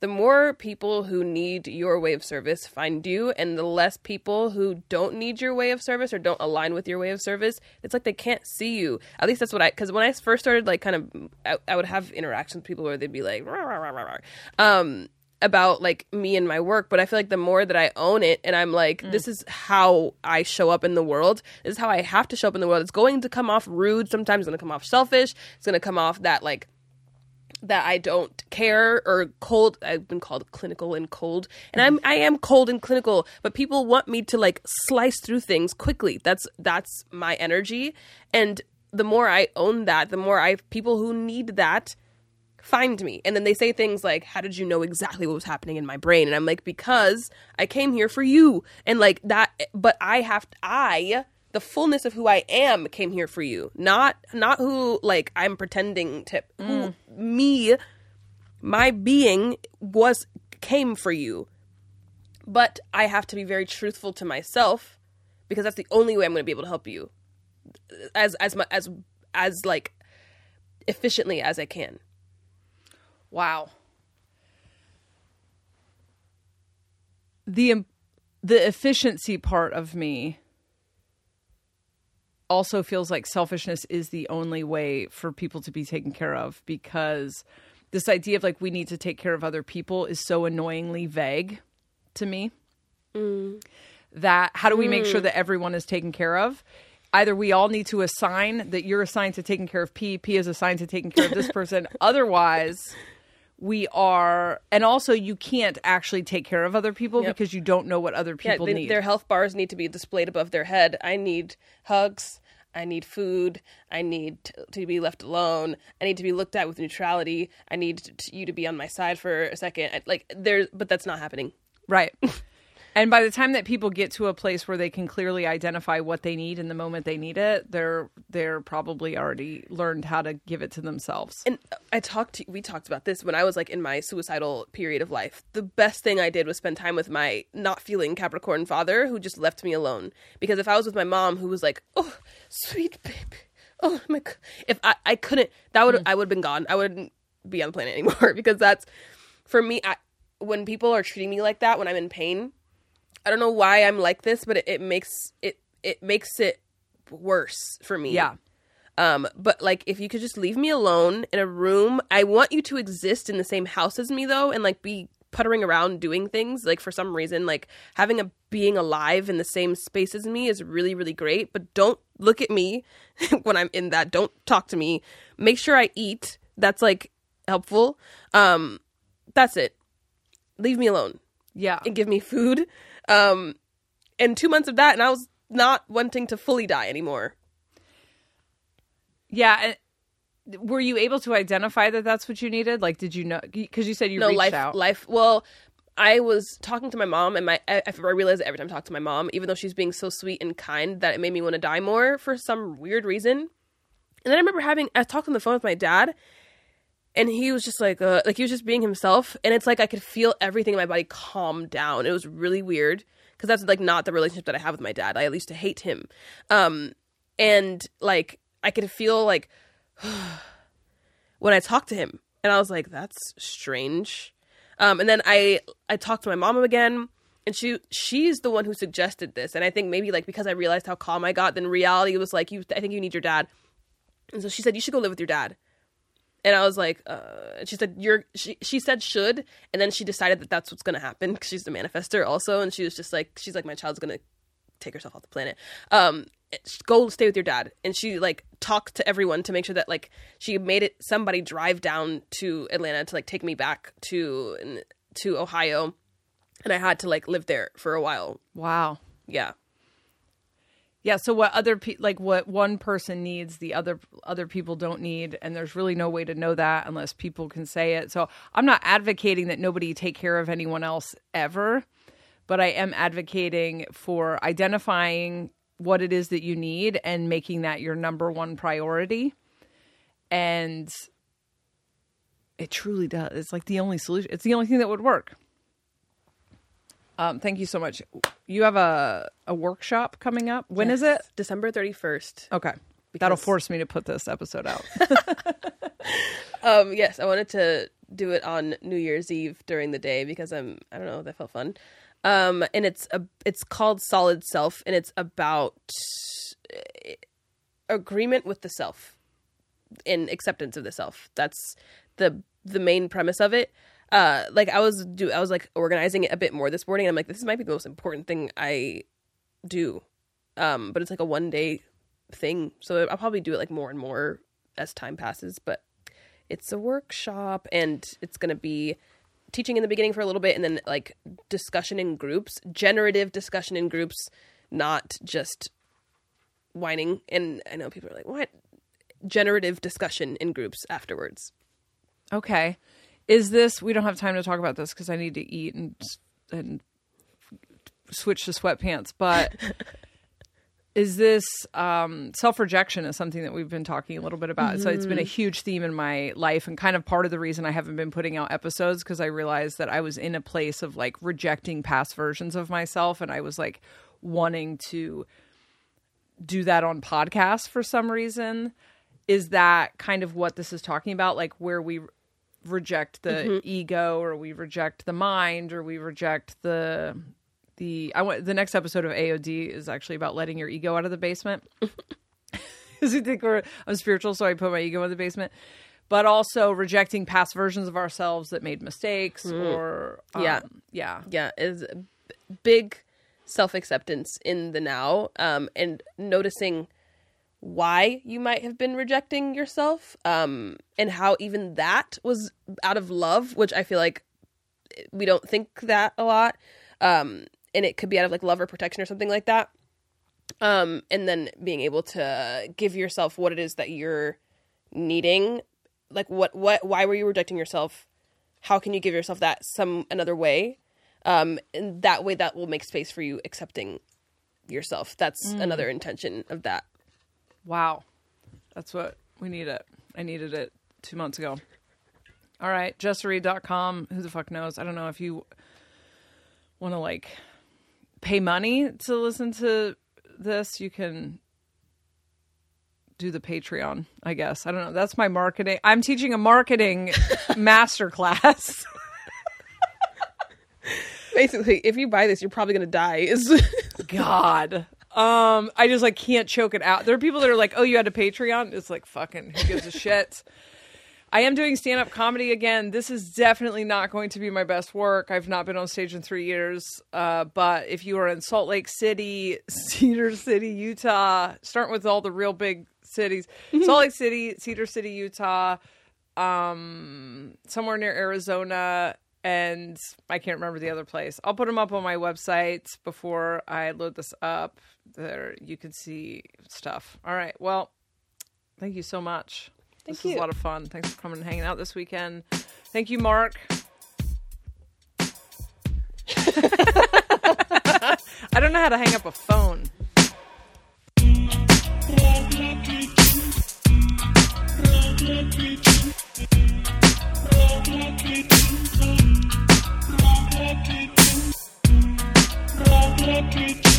the more people who need your way of service find you, and the less people who don't need your way of service or don't align with your way of service, it's like they can't see you. At least that's what I, because when I first started, like, kind of, I, I would have interactions with people where they'd be like, "Rah, rah, rah, rah, rah," um, about like me and my work, but I feel like the more that I own it and I'm like, this is how I show up in the world. This is how I have to show up in the world. It's going to come off rude. Sometimes it's to come off selfish. It's to come off that like that I don't care or cold. I've been called clinical and cold, and I'm I am cold and clinical. But people want me to like slice through things quickly. That's that's my energy, and the more I own that, the more I people who need that find me. And then they say things like, How did you know exactly what was happening in my brain? And I'm like, Because I came here for you. And like that, but I have, I, the fullness of who I am came here for you. Not, not who like I'm pretending to, who mm. me, my being was, came for you. But I have to be very truthful to myself because that's the only way I'm going to be able to help you as, as, as, as like efficiently as I can. Wow. The the efficiency part of me also feels like selfishness is the only way for people to be taken care of because this idea of like we need to take care of other people is so annoyingly vague to me. Mm. That how do we make sure mm. that everyone is taken care of? Either we all need to assign that you're assigned to taking care of P, P is assigned to taking care of this person. Otherwise, we are, and also you can't actually take care of other people Yep. because you don't know what other Yeah, people they- need. their health bars need to be displayed above their head. I need hugs. I need food. I need t- to be left alone. I need to be looked at with neutrality. I need t- you to be on my side for a second. I, like there's, but that's not happening. Right. and by the time that people get to a place where they can clearly identify what they need in the moment they need it, they're they're probably already learned how to give it to themselves. And I talked to we talked about this when I was like in my suicidal period of life. The best thing I did was spend time with my not feeling Capricorn father who just left me alone. Because if I was with my mom who was like, "Oh, sweet baby." Oh my god. If I I couldn't that would I would have been gone. I wouldn't be on the planet anymore because that's for me I, when people are treating me like that when I'm in pain, I don't know why I'm like this, but it, it makes it it makes it worse for me. Yeah. Um, but like if you could just leave me alone in a room, I want you to exist in the same house as me though and like be puttering around doing things. Like for some reason, like having a being alive in the same space as me is really, really great. But don't look at me when I'm in that. Don't talk to me. Make sure I eat. That's like helpful. Um, that's it. Leave me alone Yeah. and give me food. Um, and two months of that, and I was not wanting to fully die anymore. Yeah. Were you able to identify that that's what you needed? Like, did you know? Because you said you no reached life out. life well i was talking to my mom and my I, I realized every time i talk to my mom even though she's being so sweet and kind that it made me want to die more for some weird reason and then i remember having i talked on the phone with my dad and he was just like uh, like he was just being himself. And it's like i could feel everything in my body calm down. It was really weird because that's like not the relationship that i have with my dad. I used to hate him. Um and like i could feel like when I talked to him, and I was like, "That's strange." Um, and then I I talked to my mom again, and she she's the one who suggested this, and I think maybe like because I realized how calm I got, then reality was like, "You, I think you need your dad," and so she said, "You should go live with your dad." And I was like, uh, and she said, "You're." She she said should, and then she decided that that's what's gonna happen because she's the manifester also, and she was just like, she's like, my child's gonna take herself off the planet. Um, go stay with your dad. And she like talked to everyone to make sure that like she made it somebody drive down to Atlanta to like take me back to to Ohio, and I had to like live there for a while. wow. Yeah, Yeah. So what other pe- like what one person needs, the other other people don't need, and there's really no way to know that unless people can say it. So I'm not advocating that nobody take care of anyone else ever, but I am advocating for identifying what it is that you need and making that your number one priority. And it truly does. It's like the only solution. It's the only thing that would work. Um, thank you so much. You have a a workshop coming up. When is it? December thirty first. Okay. That'll force me to put this episode out. Um, yes, I wanted to do it on New Year's Eve during the day because I'm I don't know that felt fun. Um, and it's a it's called Solid Self, and it's about uh, agreement with the self and acceptance of the self. That's the the main premise of it. Uh, like I was do I was like organizing it a bit more this morning. And I'm like, this might be the most important thing I do. Um, but it's like a one day thing, so I'll probably do it like more and more as time passes. But it's a workshop, and it's gonna be teaching in the beginning for a little bit, and then like discussion in groups, generative discussion in groups, not just whining. And I know people are like, what? Generative discussion in groups afterwards. okay. Is this we don't have time to talk about this because I need to eat and and switch to sweatpants, but is this um, self-rejection is something that we've been talking a little bit about. So it's been a huge theme in my life and kind of part of the reason I haven't been putting out episodes because I realized that I was in a place of like rejecting past versions of myself and I was like wanting to do that on podcasts for some reason. Is that kind of what this is talking about? Like where we reject the ego or we reject the mind or we reject the the I want the next episode of AOD is actually about letting your ego out of the basement. Because you think we're I'm spiritual, so I put my ego in the basement. But also rejecting past versions of ourselves that made mistakes or um, Yeah. yeah yeah is big self acceptance in the now um and noticing why you might have been rejecting yourself um and how even that was out of love which i feel like we don't think that a lot um and it could be out of like love or protection or something like that. Um and then being able to give yourself what it is that you're needing like what what why were you rejecting yourself? How can you give yourself that some another way? Um and that way that will make space for you accepting yourself. That's another intention of that Wow. That's what we need it. I needed it two months ago. All right, justread.com. Who the fuck knows? I don't know if you want to like pay money to listen to this, you can do the Patreon, I guess. I don't know. That's my marketing. I'm teaching a marketing masterclass. basically if you buy this you're probably gonna die is God. Um, I just like can't choke it out. There are people that are like, "Oh, you had a Patreon." It's like fucking who gives a shit. I am doing stand up comedy again. This is definitely not going to be my best work. I've not been on stage in three years. Uh, but if you are in Salt Lake City, Cedar City, Utah, starting with all the real big cities Salt Lake City, Cedar City, Utah, um, somewhere near Arizona, and I can't remember the other place. I'll put them up on my website before I load this up. There you can see stuff. All right. Well, thank you so much. Thank this was a lot of fun. Thanks for coming and hanging out this weekend. Thank you, Mark. I don't know how to hang up a phone. Thank